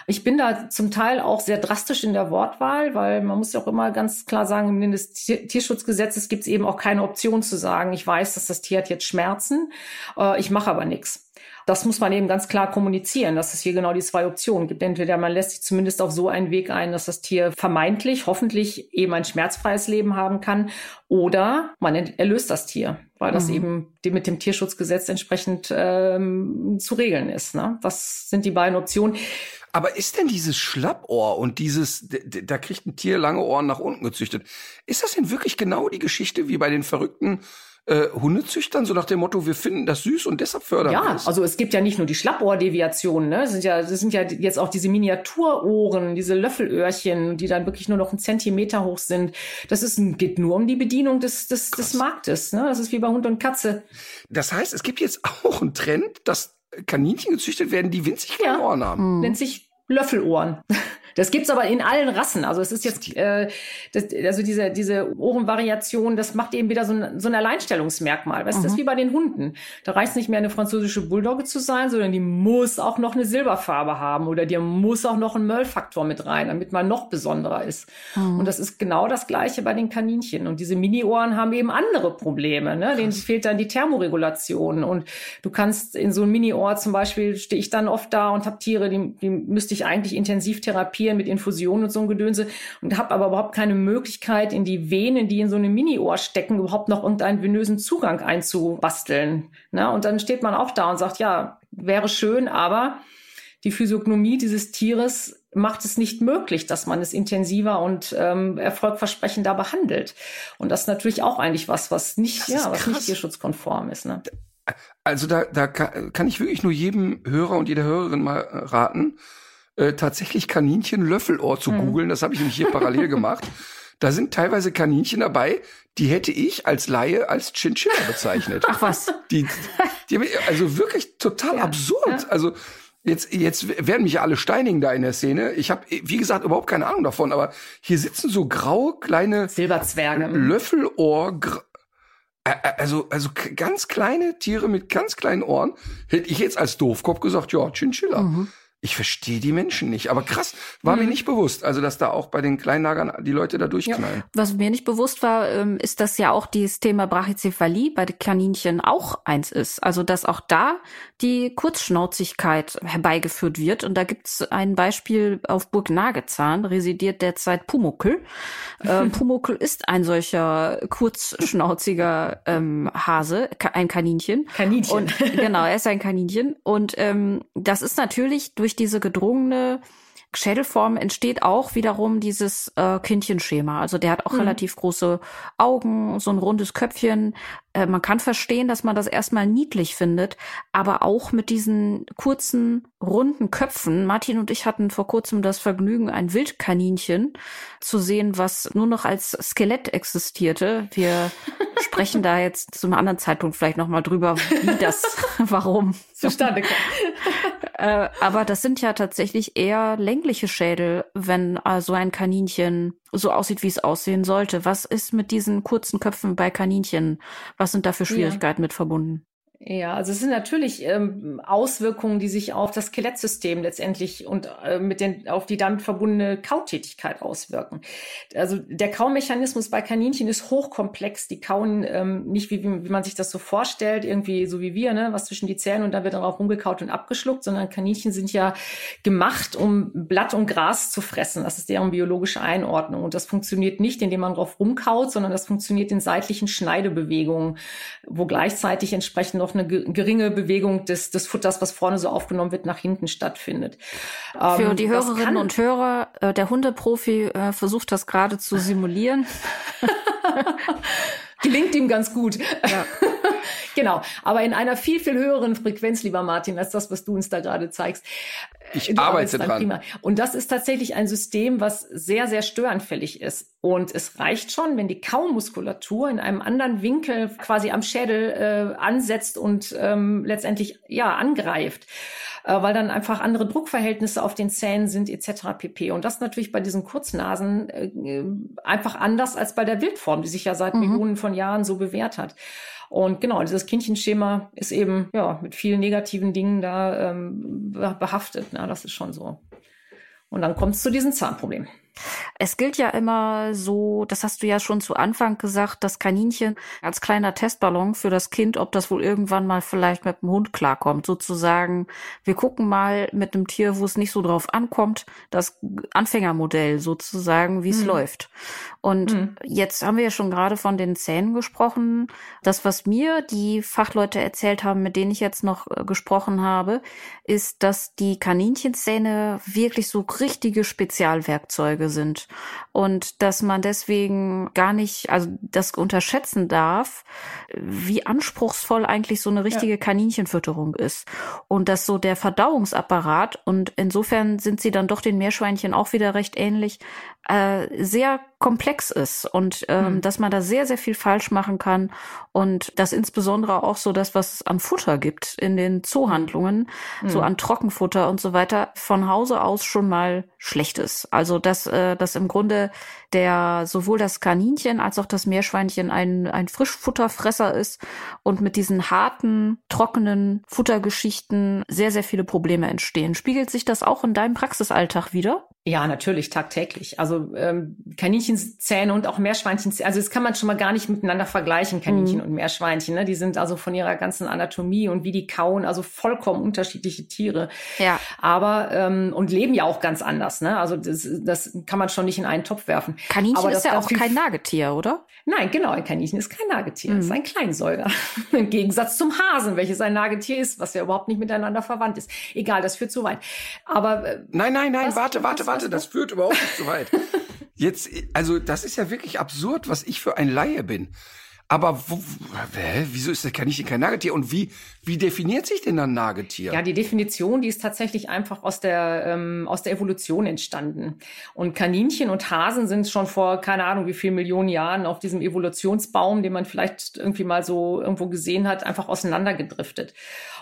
Ich bin da zum Teil auch sehr drastisch in der Wortwahl, weil man muss ja auch immer ganz klar sagen, im Mindesttierschutzgesetzes gibt es eben auch keine Option zu sagen, ich weiß, dass das Tier hat jetzt Schmerzen, äh, ich mache aber nichts. Das muss man eben ganz klar kommunizieren, dass es hier genau die zwei Optionen gibt. Entweder man lässt sich zumindest auf so einen Weg ein, dass das Tier vermeintlich, hoffentlich eben ein schmerzfreies Leben haben kann, oder man erlöst das Tier, weil das mhm. eben mit dem Tierschutzgesetz entsprechend ähm, zu regeln ist. Ne? Das sind die beiden Optionen. Aber ist denn dieses Schlappohr und dieses, da kriegt ein Tier lange Ohren nach unten gezüchtet, ist das denn wirklich genau die Geschichte wie bei den verrückten äh, Hundezüchtern, so nach dem Motto, wir finden das süß und deshalb fördern ja, wir es. Ja, also es gibt ja nicht nur die Schlappohrdeviationen, ne? Das sind ja, das sind ja jetzt auch diese Miniaturohren, diese Löffelöhrchen, die dann wirklich nur noch einen Zentimeter hoch sind. Das ist, geht nur um die Bedienung des, des, des Marktes, ne? Das ist wie bei Hund und Katze. Das heißt, es gibt jetzt auch einen Trend, dass Kaninchen gezüchtet werden, die winzig kleine ja, Ohren haben. Nennt sich Löffelohren. Das gibt's aber in allen Rassen. Also es ist jetzt, äh, das, also diese, diese Ohrenvariation, das macht eben wieder so ein, so ein Alleinstellungsmerkmal. Weißt, mhm. Das ist wie bei den Hunden. Da reicht es nicht mehr, eine französische Bulldogge zu sein, sondern die muss auch noch eine Silberfarbe haben oder dir muss auch noch ein Möllfaktor mit rein, damit man noch besonderer ist. Mhm. Und das ist genau das Gleiche bei den Kaninchen. Und diese Mini-Ohren haben eben andere Probleme. Ne? Denen fehlt dann die Thermoregulation. Und du kannst in so einem Mini-Ohr zum Beispiel, stehe ich dann oft da und habe Tiere, die, die müsste ich eigentlich intensiv therapieren mit Infusionen und so ein Gedönse und habe aber überhaupt keine Möglichkeit, in die Venen, die in so einem Mini-Ohr stecken, überhaupt noch irgendeinen venösen Zugang einzubasteln. Ne? Und dann steht man auch da und sagt, ja, wäre schön, aber die Physiognomie dieses Tieres macht es nicht möglich, dass man es intensiver und ähm, erfolgversprechender behandelt. Und das ist natürlich auch eigentlich was, was nicht, ja, was nicht tierschutzkonform ist. Ne? Also da, da kann ich wirklich nur jedem Hörer und jeder Hörerin mal äh, raten, äh, tatsächlich Kaninchen Löffelohr zu hm. googeln. Das habe ich nämlich hier parallel gemacht. Da sind teilweise Kaninchen dabei, die hätte ich als Laie als Chinchilla bezeichnet. Ach was. Die, die also wirklich total ja, absurd. Ja. Also Jetzt, jetzt werden mich alle steinigen da in der Szene. Ich habe, wie gesagt, überhaupt keine Ahnung davon, aber hier sitzen so graue kleine Silberzwerge. Löffelohr, also, also ganz kleine Tiere mit ganz kleinen Ohren. Hätte ich jetzt als Doofkopf gesagt, ja, Chinchilla. Mhm ich verstehe die Menschen nicht. Aber krass, war mhm. mir nicht bewusst, also dass da auch bei den Kleinlagern die Leute da durchknallen. Ja. Was mir nicht bewusst war, ähm, ist, dass ja auch dieses Thema Brachycephalie bei den Kaninchen auch eins ist. Also dass auch da die Kurzschnauzigkeit herbeigeführt wird. Und da gibt's ein Beispiel auf Burg Nagezahn, residiert derzeit Pumuckel. Ähm, Pumuckel ist ein solcher kurzschnauziger ähm, Hase, ein Kaninchen. Kaninchen. Und, genau, er ist ein Kaninchen. Und ähm, das ist natürlich durch diese gedrungene Schädelform entsteht auch wiederum dieses äh, Kindchenschema. Also der hat auch mhm. relativ große Augen, so ein rundes Köpfchen. Äh, man kann verstehen, dass man das erstmal niedlich findet, aber auch mit diesen kurzen, runden Köpfen. Martin und ich hatten vor kurzem das Vergnügen, ein Wildkaninchen zu sehen, was nur noch als Skelett existierte. Wir sprechen da jetzt zu einem anderen Zeitpunkt vielleicht nochmal drüber, wie das, warum. Zustande kommt. äh, aber das sind ja tatsächlich eher längliche Schädel, wenn äh, so ein Kaninchen so aussieht, wie es aussehen sollte. Was ist mit diesen kurzen Köpfen bei Kaninchen? Was sind da für Schwierigkeiten ja. mit verbunden? Ja, also es sind natürlich ähm, Auswirkungen, die sich auf das Skelettsystem letztendlich und äh, mit den auf die damit verbundene Kautätigkeit auswirken. Also der Kaumechanismus bei Kaninchen ist hochkomplex. Die kauen ähm, nicht wie, wie man sich das so vorstellt, irgendwie so wie wir, ne, was zwischen die Zähne und da wird darauf rumgekaut und abgeschluckt, sondern Kaninchen sind ja gemacht, um Blatt und Gras zu fressen. Das ist deren biologische Einordnung und das funktioniert nicht, indem man drauf rumkaut, sondern das funktioniert in seitlichen Schneidebewegungen, wo gleichzeitig entsprechend noch eine geringe Bewegung des, des Futters, was vorne so aufgenommen wird, nach hinten stattfindet. Für ähm, die Hörerinnen und Hörer, äh, der Hundeprofi äh, versucht das gerade zu simulieren. Gelingt ihm ganz gut. Ja. genau. Aber in einer viel, viel höheren Frequenz, lieber Martin, als das, was du uns da gerade zeigst. Ich du arbeite dran. Prima. Und das ist tatsächlich ein System, was sehr, sehr störanfällig ist. Und es reicht schon, wenn die Kaumuskulatur in einem anderen Winkel quasi am Schädel äh, ansetzt und ähm, letztendlich ja angreift äh, weil dann einfach andere Druckverhältnisse auf den Zähnen sind etc. pp. Und das natürlich bei diesen Kurznasen äh, einfach anders als bei der Wildform, die sich ja seit mhm. Millionen von Jahren so bewährt hat. Und genau, dieses Kindchenschema ist eben ja mit vielen negativen Dingen da ähm, behaftet. Na, das ist schon so. Und dann kommt es zu diesem Zahnproblem. Es gilt ja immer so, das hast du ja schon zu Anfang gesagt, das Kaninchen als kleiner Testballon für das Kind, ob das wohl irgendwann mal vielleicht mit dem Hund klarkommt. Sozusagen, wir gucken mal mit einem Tier, wo es nicht so drauf ankommt, das Anfängermodell sozusagen, wie es mhm. läuft. Und mhm. jetzt haben wir ja schon gerade von den Zähnen gesprochen. Das, was mir die Fachleute erzählt haben, mit denen ich jetzt noch äh, gesprochen habe, ist, dass die Kaninchenzähne wirklich so richtige Spezialwerkzeuge sind und dass man deswegen gar nicht, also das unterschätzen darf, wie anspruchsvoll eigentlich so eine richtige ja. Kaninchenfütterung ist und dass so der Verdauungsapparat und insofern sind sie dann doch den Meerschweinchen auch wieder recht ähnlich, äh, sehr komplex ist und ähm, hm. dass man da sehr, sehr viel falsch machen kann und dass insbesondere auch so das, was es an Futter gibt in den Zoohandlungen, hm. so an Trockenfutter und so weiter, von Hause aus schon mal schlecht ist. Also dass, äh, dass im Grunde der sowohl das Kaninchen als auch das Meerschweinchen ein, ein Frischfutterfresser ist und mit diesen harten, trockenen Futtergeschichten sehr, sehr viele Probleme entstehen. Spiegelt sich das auch in deinem Praxisalltag wieder? Ja, natürlich, tagtäglich. Also ähm, Kaninchenzähne und auch Meerschweinchenzähne, also das kann man schon mal gar nicht miteinander vergleichen, Kaninchen mhm. und Meerschweinchen. Ne? Die sind also von ihrer ganzen Anatomie und wie die kauen, also vollkommen unterschiedliche Tiere. Ja. Aber ähm, und leben ja auch ganz anders. Ne? Also das, das kann man schon nicht in einen Topf werfen. Kaninchen Aber ist ja auch kein Nagetier, oder? Nein, genau, ein Kaninchen ist kein Nagetier, mhm. ist ein Kleinsäuger. Im Gegensatz zum Hasen, welches ein Nagetier ist, was ja überhaupt nicht miteinander verwandt ist. Egal, das führt zu weit. Aber äh, nein, nein, nein, was, warte, warte, was, warte, was, das führt überhaupt nicht zu weit. Jetzt, also das ist ja wirklich absurd, was ich für ein Laie bin. Aber wo, hä, wieso ist das Kaninchen kein Nagetier? Und wie, wie definiert sich denn ein Nagetier? Ja, die Definition, die ist tatsächlich einfach aus der, ähm, aus der Evolution entstanden. Und Kaninchen und Hasen sind schon vor, keine Ahnung, wie viel Millionen Jahren auf diesem Evolutionsbaum, den man vielleicht irgendwie mal so irgendwo gesehen hat, einfach auseinandergedriftet.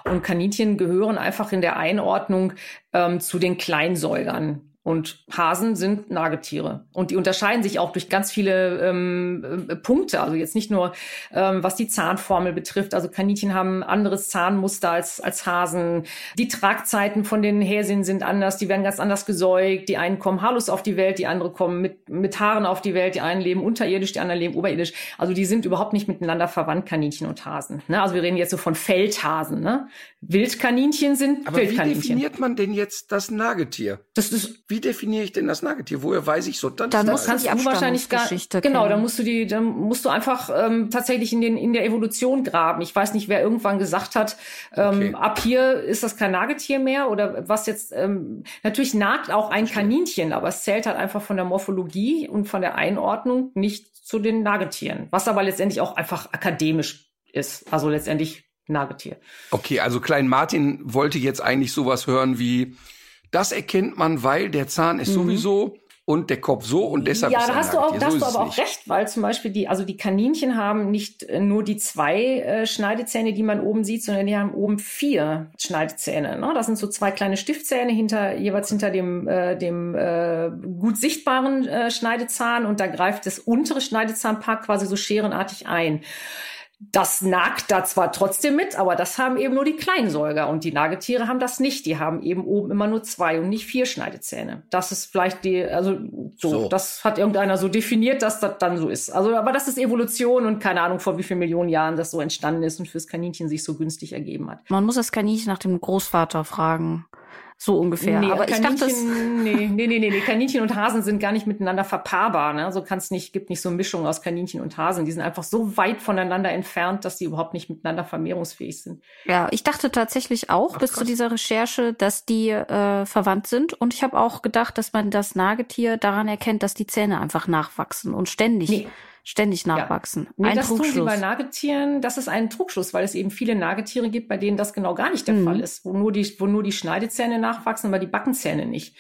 Und Kaninchen gehören einfach in der Einordnung ähm, zu den Kleinsäugern. Und Hasen sind Nagetiere. Und die unterscheiden sich auch durch ganz viele ähm, äh, Punkte. Also jetzt nicht nur, ähm, was die Zahnformel betrifft. Also Kaninchen haben anderes Zahnmuster als, als Hasen. Die Tragzeiten von den Häsinnen sind anders. Die werden ganz anders gesäugt. Die einen kommen haarlos auf die Welt, die anderen kommen mit, mit Haaren auf die Welt. Die einen leben unterirdisch, die anderen leben oberirdisch. Also die sind überhaupt nicht miteinander verwandt, Kaninchen und Hasen. Ne? Also wir reden jetzt so von Feldhasen. Ne? Wildkaninchen sind Aber Wildkaninchen. wie definiert man denn jetzt das Nagetier? Das ist wie definiere ich denn das Nagetier? Woher weiß ich so? Dann, dann musst kannst du wahrscheinlich gar genau. Dann musst du die, dann musst du einfach ähm, tatsächlich in den in der Evolution graben. Ich weiß nicht, wer irgendwann gesagt hat, ähm, okay. ab hier ist das kein Nagetier mehr oder was jetzt. Ähm, natürlich nagt auch ein Kaninchen, aber es zählt halt einfach von der Morphologie und von der Einordnung nicht zu den Nagetieren, was aber letztendlich auch einfach akademisch ist. Also letztendlich Nagetier. Okay, also Klein Martin wollte jetzt eigentlich sowas hören wie, das erkennt man, weil der Zahn ist mhm. sowieso und der Kopf so und deshalb ja, da hast du auch, da hast du aber auch recht, weil zum Beispiel die, also die Kaninchen haben nicht äh, nur die zwei äh, Schneidezähne, die man oben sieht, sondern die haben oben vier Schneidezähne. Ne? Das sind so zwei kleine Stiftzähne hinter jeweils hinter dem äh, dem äh, gut sichtbaren äh, Schneidezahn und da greift das untere Schneidezahnpaar quasi so scherenartig ein. Das nagt da zwar trotzdem mit, aber das haben eben nur die Kleinsäuger und die Nagetiere haben das nicht. Die haben eben oben immer nur zwei und nicht vier Schneidezähne. Das ist vielleicht die, also so, so. das hat irgendeiner so definiert, dass das dann so ist. Also, aber das ist Evolution und keine Ahnung, vor wie vielen Millionen Jahren das so entstanden ist und fürs Kaninchen sich so günstig ergeben hat. Man muss das Kaninchen nach dem Großvater fragen. So ungefähr. Nee, aber Kaninchen, ich dachte, nee, nee, nee, nee, Kaninchen und Hasen sind gar nicht miteinander verpaarbar. Ne? So kann es nicht, gibt nicht so eine Mischung aus Kaninchen und Hasen. Die sind einfach so weit voneinander entfernt, dass die überhaupt nicht miteinander vermehrungsfähig sind. Ja, ich dachte tatsächlich auch Ach, bis Gott. zu dieser Recherche, dass die äh, verwandt sind. Und ich habe auch gedacht, dass man das Nagetier daran erkennt, dass die Zähne einfach nachwachsen und ständig. Nee ständig nachwachsen. Ja. Nee, ein das Trugschluss. tun sie bei Nagetieren. Das ist ein Trugschluss, weil es eben viele Nagetiere gibt, bei denen das genau gar nicht der mhm. Fall ist, wo nur die, wo nur die Schneidezähne nachwachsen, aber die Backenzähne nicht.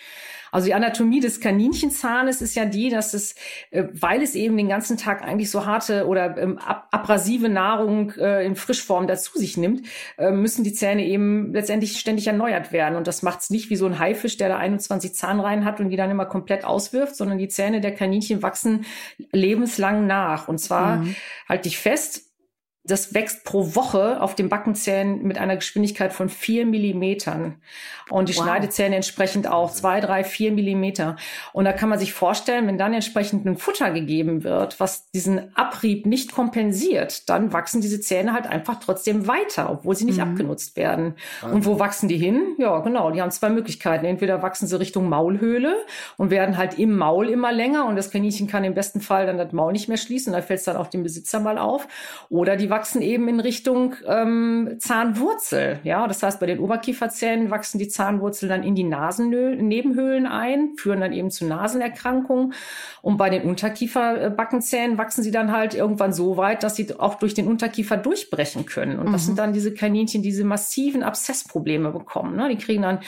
Also die Anatomie des Kaninchenzahnes ist ja die, dass es, äh, weil es eben den ganzen Tag eigentlich so harte oder ähm, abrasive Nahrung äh, in Frischform dazu sich nimmt, äh, müssen die Zähne eben letztendlich ständig erneuert werden. Und das macht es nicht wie so ein Haifisch, der da 21 Zahnreihen hat und die dann immer komplett auswirft, sondern die Zähne der Kaninchen wachsen lebenslang nach. Und zwar, mhm. halt dich fest, das wächst pro Woche auf den Backenzähnen mit einer Geschwindigkeit von vier Millimetern. Und die wow. Schneidezähne entsprechend auch zwei, drei, vier Millimeter. Und da kann man sich vorstellen, wenn dann entsprechend ein Futter gegeben wird, was diesen Abrieb nicht kompensiert, dann wachsen diese Zähne halt einfach trotzdem weiter, obwohl sie nicht mhm. abgenutzt werden. Mhm. Und wo wachsen die hin? Ja, genau. Die haben zwei Möglichkeiten. Entweder wachsen sie Richtung Maulhöhle und werden halt im Maul immer länger und das Kaninchen kann im besten Fall dann das Maul nicht mehr schließen. Da fällt es dann auch dem Besitzer mal auf. Oder die wachsen eben in Richtung ähm, Zahnwurzel. Ja, das heißt, bei den Oberkieferzähnen wachsen die Zahnwurzeln dann in die Nasennebenhöhlen ein, führen dann eben zu Nasenerkrankungen. Und bei den Unterkieferbackenzähnen wachsen sie dann halt irgendwann so weit, dass sie auch durch den Unterkiefer durchbrechen können. Und das mhm. sind dann diese Kaninchen, die diese massiven Abszessprobleme bekommen. Ne? Die kriegen dann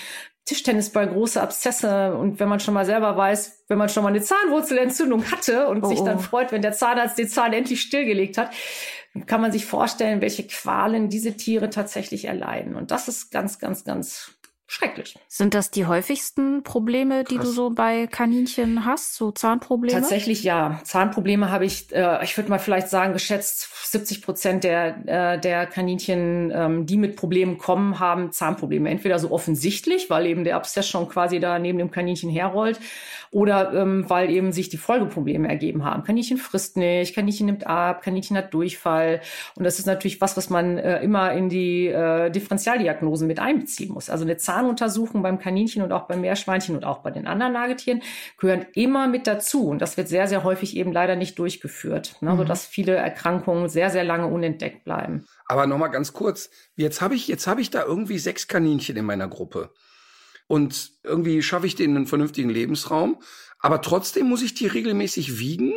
Tischtennisball große Abszesse und wenn man schon mal selber weiß, wenn man schon mal eine Zahnwurzelentzündung hatte und oh, sich dann oh. freut, wenn der Zahnarzt den Zahn endlich stillgelegt hat, kann man sich vorstellen, welche Qualen diese Tiere tatsächlich erleiden. Und das ist ganz, ganz, ganz schrecklich. Sind das die häufigsten Probleme, die Krass. du so bei Kaninchen hast, so Zahnprobleme? Tatsächlich ja. Zahnprobleme habe ich, äh, ich würde mal vielleicht sagen, geschätzt 70 Prozent der, äh, der Kaninchen, ähm, die mit Problemen kommen, haben Zahnprobleme. Entweder so offensichtlich, weil eben der Abszess schon quasi da neben dem Kaninchen herrollt, oder ähm, weil eben sich die Folgeprobleme ergeben haben. Kaninchen frisst nicht, Kaninchen nimmt ab, Kaninchen hat Durchfall. Und das ist natürlich was, was man äh, immer in die äh, Differentialdiagnosen mit einbeziehen muss. Also eine Zahnuntersuchung beim Kaninchen und auch beim Meerschweinchen und auch bei den anderen Nagetieren gehören immer mit dazu. Und das wird sehr, sehr häufig eben leider nicht durchgeführt, ne, mhm. sodass viele Erkrankungen sehr, sehr lange unentdeckt bleiben. Aber nochmal ganz kurz, jetzt habe ich, jetzt habe ich da irgendwie sechs Kaninchen in meiner Gruppe und irgendwie schaffe ich denen einen vernünftigen Lebensraum. Aber trotzdem muss ich die regelmäßig wiegen,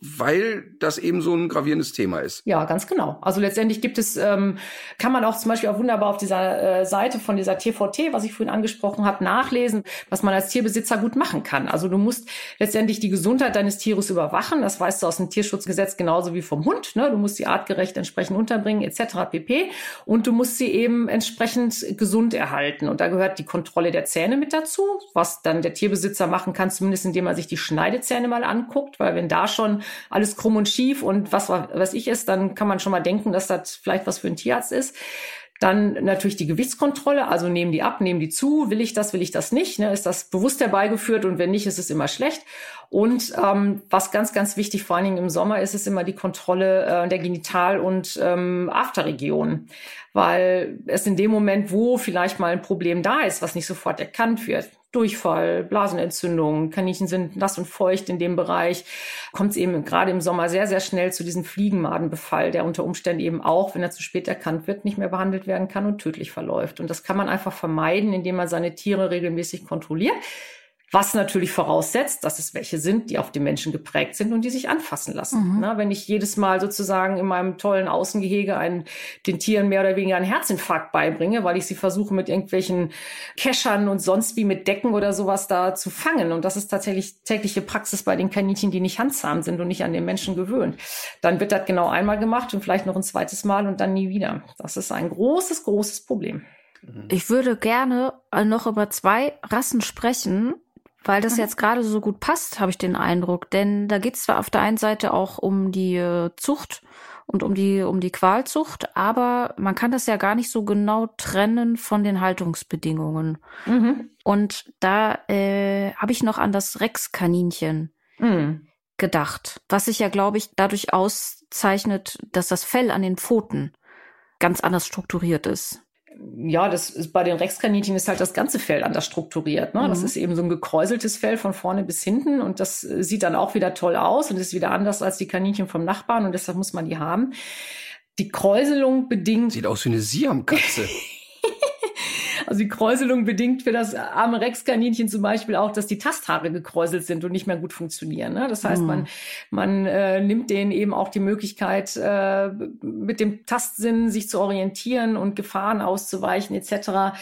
weil das eben so ein gravierendes Thema ist. Ja, ganz genau. Also letztendlich gibt es, ähm, kann man auch zum Beispiel auch wunderbar auf dieser äh, Seite von dieser TVT, was ich vorhin angesprochen habe, nachlesen, was man als Tierbesitzer gut machen kann. Also du musst letztendlich die Gesundheit deines Tieres überwachen. Das weißt du aus dem Tierschutzgesetz genauso wie vom Hund. Ne? Du musst sie artgerecht entsprechend unterbringen etc. pp. Und du musst sie eben entsprechend gesund erhalten. Und da gehört die Kontrolle der Zähne mit dazu, was dann der Tierbesitzer machen kann, zumindest indem er sich die Schneidezähne mal anguckt, weil wenn da schon alles krumm und schief und was, was ich ist, dann kann man schon mal denken, dass das vielleicht was für ein Tierarzt ist. Dann natürlich die Gewichtskontrolle, also nehmen die ab, nehmen die zu, will ich das, will ich das nicht, ne? ist das bewusst herbeigeführt und wenn nicht, ist es immer schlecht. Und ähm, was ganz, ganz wichtig, vor allen Dingen im Sommer, ist es immer die Kontrolle äh, der Genital- und ähm, Afterregionen, weil es in dem Moment, wo vielleicht mal ein Problem da ist, was nicht sofort erkannt wird, Durchfall, Blasenentzündung, Kaninchen sind nass und feucht in dem Bereich, kommt es eben gerade im Sommer sehr, sehr schnell zu diesem Fliegenmadenbefall, der unter Umständen eben auch, wenn er zu spät erkannt wird, nicht mehr behandelt werden kann und tödlich verläuft. Und das kann man einfach vermeiden, indem man seine Tiere regelmäßig kontrolliert. Was natürlich voraussetzt, dass es welche sind, die auf den Menschen geprägt sind und die sich anfassen lassen. Mhm. Na, wenn ich jedes Mal sozusagen in meinem tollen Außengehege einen, den Tieren mehr oder weniger einen Herzinfarkt beibringe, weil ich sie versuche mit irgendwelchen Keschern und sonst wie mit Decken oder sowas da zu fangen. Und das ist tatsächlich tägliche Praxis bei den Kaninchen, die nicht handzahm sind und nicht an den Menschen gewöhnt. Dann wird das genau einmal gemacht und vielleicht noch ein zweites Mal und dann nie wieder. Das ist ein großes, großes Problem. Ich würde gerne noch über zwei Rassen sprechen, weil das mhm. jetzt gerade so gut passt, habe ich den Eindruck. Denn da geht es zwar auf der einen Seite auch um die äh, Zucht und um die, um die Qualzucht, aber man kann das ja gar nicht so genau trennen von den Haltungsbedingungen. Mhm. Und da äh, habe ich noch an das Rex-Kaninchen mhm. gedacht, was sich ja, glaube ich, dadurch auszeichnet, dass das Fell an den Pfoten ganz anders strukturiert ist ja, das ist bei den Rexkaninchen ist halt das ganze Fell anders strukturiert. Ne? Mhm. Das ist eben so ein gekräuseltes Fell von vorne bis hinten und das äh, sieht dann auch wieder toll aus und ist wieder anders als die Kaninchen vom Nachbarn und deshalb muss man die haben. Die Kräuselung bedingt. Sieht aus wie eine Siamkatze. Also die Kräuselung bedingt für das arme Rexkaninchen zum Beispiel auch, dass die Tasthaare gekräuselt sind und nicht mehr gut funktionieren. Ne? Das heißt, mhm. man, man äh, nimmt denen eben auch die Möglichkeit, äh, mit dem Tastsinn sich zu orientieren und Gefahren auszuweichen etc.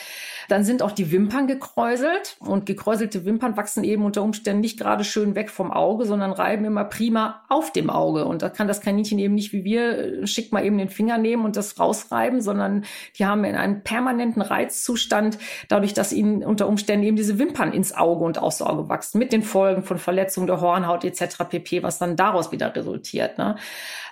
Dann sind auch die Wimpern gekräuselt und gekräuselte Wimpern wachsen eben unter Umständen nicht gerade schön weg vom Auge, sondern reiben immer prima auf dem Auge. Und da kann das Kaninchen eben nicht wie wir äh, schick mal eben den Finger nehmen und das rausreiben, sondern die haben in einem permanenten Reizzustand, dadurch, dass ihnen unter Umständen eben diese Wimpern ins Auge und aufs Auge wachsen, mit den Folgen von Verletzung der Hornhaut etc. pp, was dann daraus wieder resultiert. Ne?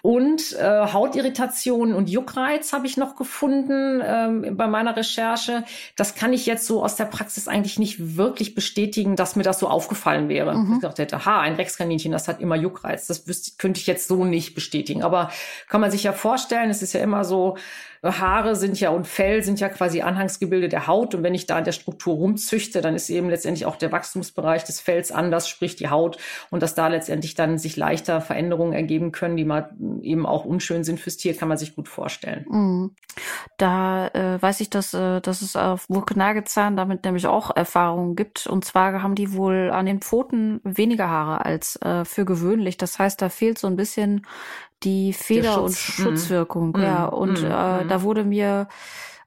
Und äh, Hautirritationen und Juckreiz habe ich noch gefunden ähm, bei meiner Recherche. Das kann ich jetzt so aus der Praxis eigentlich nicht wirklich bestätigen, dass mir das so aufgefallen wäre. Mhm. Ich dachte hätte, ha, ein Rexkaninchen, das hat immer Juckreiz. Das wüsste, könnte ich jetzt so nicht bestätigen. Aber kann man sich ja vorstellen, es ist ja immer so, Haare sind ja und Fell sind ja quasi Anhangsgebilde der Haut. Und wenn ich da in der Struktur rumzüchte, dann ist eben letztendlich auch der Wachstumsbereich des Fells anders, sprich die Haut. Und dass da letztendlich dann sich leichter Veränderungen ergeben können, die mal eben auch unschön sind fürs Tier, kann man sich gut vorstellen. Mhm. Da äh, weiß ich, dass, äh, dass es auf Burgnagezahn damit nämlich auch Erfahrungen gibt. Und zwar haben die wohl an den Pfoten weniger Haare als äh, für gewöhnlich. Das heißt, da fehlt so ein bisschen die Feder- und Schutzwirkung. Mhm. Ja, und mhm. äh, mhm. da wurde mir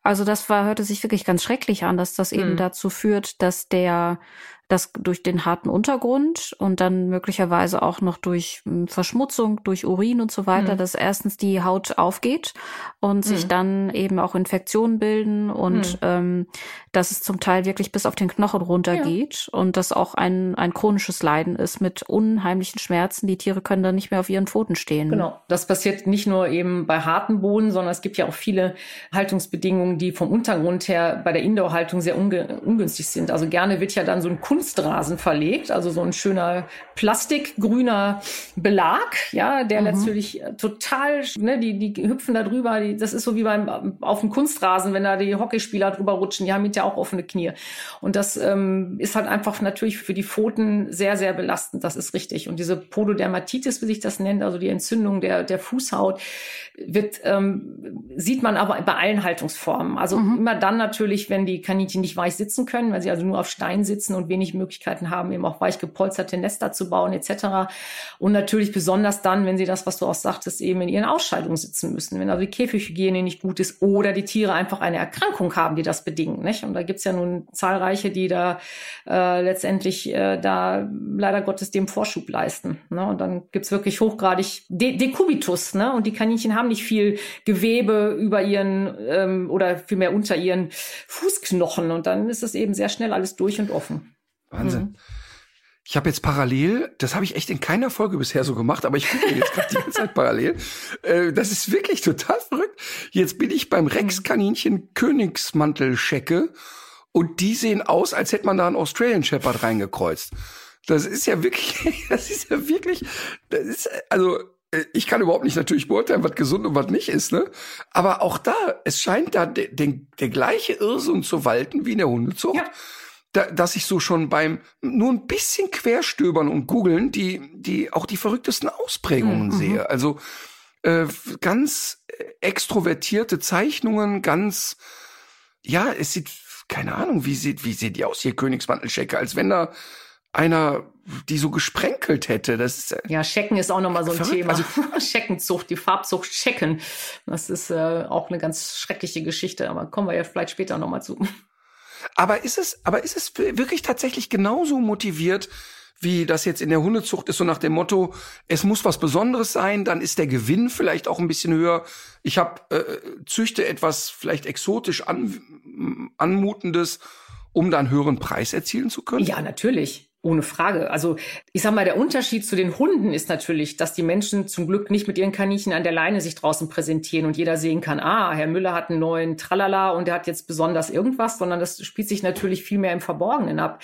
Also das war, hörte sich wirklich ganz schrecklich an, dass das eben mhm. dazu führt, dass der das durch den harten Untergrund und dann möglicherweise auch noch durch hm, Verschmutzung, durch Urin und so weiter, mhm. dass erstens die Haut aufgeht und mhm. sich hm. dann eben auch Infektionen bilden und mhm. ähm, dass es zum Teil wirklich bis auf den Knochen runtergeht ja. und das auch ein, ein chronisches Leiden ist mit unheimlichen Schmerzen. Die Tiere können dann nicht mehr auf ihren Pfoten stehen. Genau. Das passiert nicht nur eben bei harten Boden, sondern es gibt ja auch viele Haltungsbedingungen, die vom Untergrund her bei der Indoor-Haltung sehr ungünstig sind. Also gerne wird ja dann so ein Kunstrasen verlegt, also so ein schöner plastikgrüner Belag, ja, der mhm. natürlich total, ne, die, die hüpfen da drüber, die, das ist so wie beim auf dem Kunstrasen, wenn da die Hockeyspieler drüber rutschen, die haben ja auch offene Knie. Und das ähm, ist halt einfach natürlich für die Pfoten sehr, sehr belastend, das ist richtig. Und diese Pododermatitis, wie sich das nennt, also die Entzündung der, der Fußhaut, wird, ähm, sieht man aber bei allen Haltungsformen. Also mhm. immer dann natürlich, wenn die Kaninchen nicht weich sitzen können, weil sie also nur auf Stein sitzen und wenig Möglichkeiten haben, eben auch weich gepolsterte Nester zu bauen etc. Und natürlich besonders dann, wenn sie das, was du auch sagtest, eben in ihren Ausscheidungen sitzen müssen, wenn also die Käfighygiene nicht gut ist oder die Tiere einfach eine Erkrankung haben, die das bedingt. Nicht? Und da gibt's ja nun zahlreiche, die da äh, letztendlich äh, da leider Gottes dem Vorschub leisten. Ne? Und dann gibt's wirklich hochgradig De Dekubitus. Ne? Und die Kaninchen haben nicht viel Gewebe über ihren ähm, oder vielmehr unter ihren Fußknochen. Und dann ist es eben sehr schnell alles durch und offen. Wahnsinn. Mhm. Ich habe jetzt parallel, das habe ich echt in keiner Folge bisher so gemacht, aber ich gucke jetzt gerade die ganze Zeit parallel. Äh, das ist wirklich total verrückt. Jetzt bin ich beim mhm. Rex-Kaninchen Königsmantel-Schecke und die sehen aus, als hätte man da einen Australian Shepherd reingekreuzt. Das ist ja wirklich, das ist ja wirklich, das ist, also, äh, ich kann überhaupt nicht natürlich beurteilen, was gesund und was nicht ist, ne? Aber auch da, es scheint da de, de, der gleiche Irrsinn zu walten wie in der Hundezucht. Ja da, dass ich so schon beim nur ein bisschen querstöbern und googeln die die auch die verrücktesten Ausprägungen mhm. sehe. Also äh, ganz extrovertierte Zeichnungen, ganz ja, es sieht keine Ahnung, wie sieht wie sieht die aus hier Königsmantelschecke, als wenn da einer die so gesprenkelt hätte. Das ist, äh, ja, Schecken ist auch nochmal so ein verrückt. Thema. Also, Scheckenzucht, die Farbzucht Schecken. Das ist äh, auch eine ganz schreckliche Geschichte, aber kommen wir ja vielleicht später nochmal zu. Aber ist es, aber ist es wirklich tatsächlich genauso motiviert, wie das jetzt in der Hundezucht ist, so nach dem Motto, es muss was Besonderes sein, dann ist der Gewinn vielleicht auch ein bisschen höher. Ich hab, äh, züchte etwas vielleicht exotisch an, anmutendes, um dann höheren Preis erzielen zu können? Ja, natürlich. Ohne Frage. Also ich sag mal, der Unterschied zu den Hunden ist natürlich, dass die Menschen zum Glück nicht mit ihren Kaninchen an der Leine sich draußen präsentieren und jeder sehen kann, ah, Herr Müller hat einen neuen Tralala und der hat jetzt besonders irgendwas, sondern das spielt sich natürlich viel mehr im Verborgenen ab.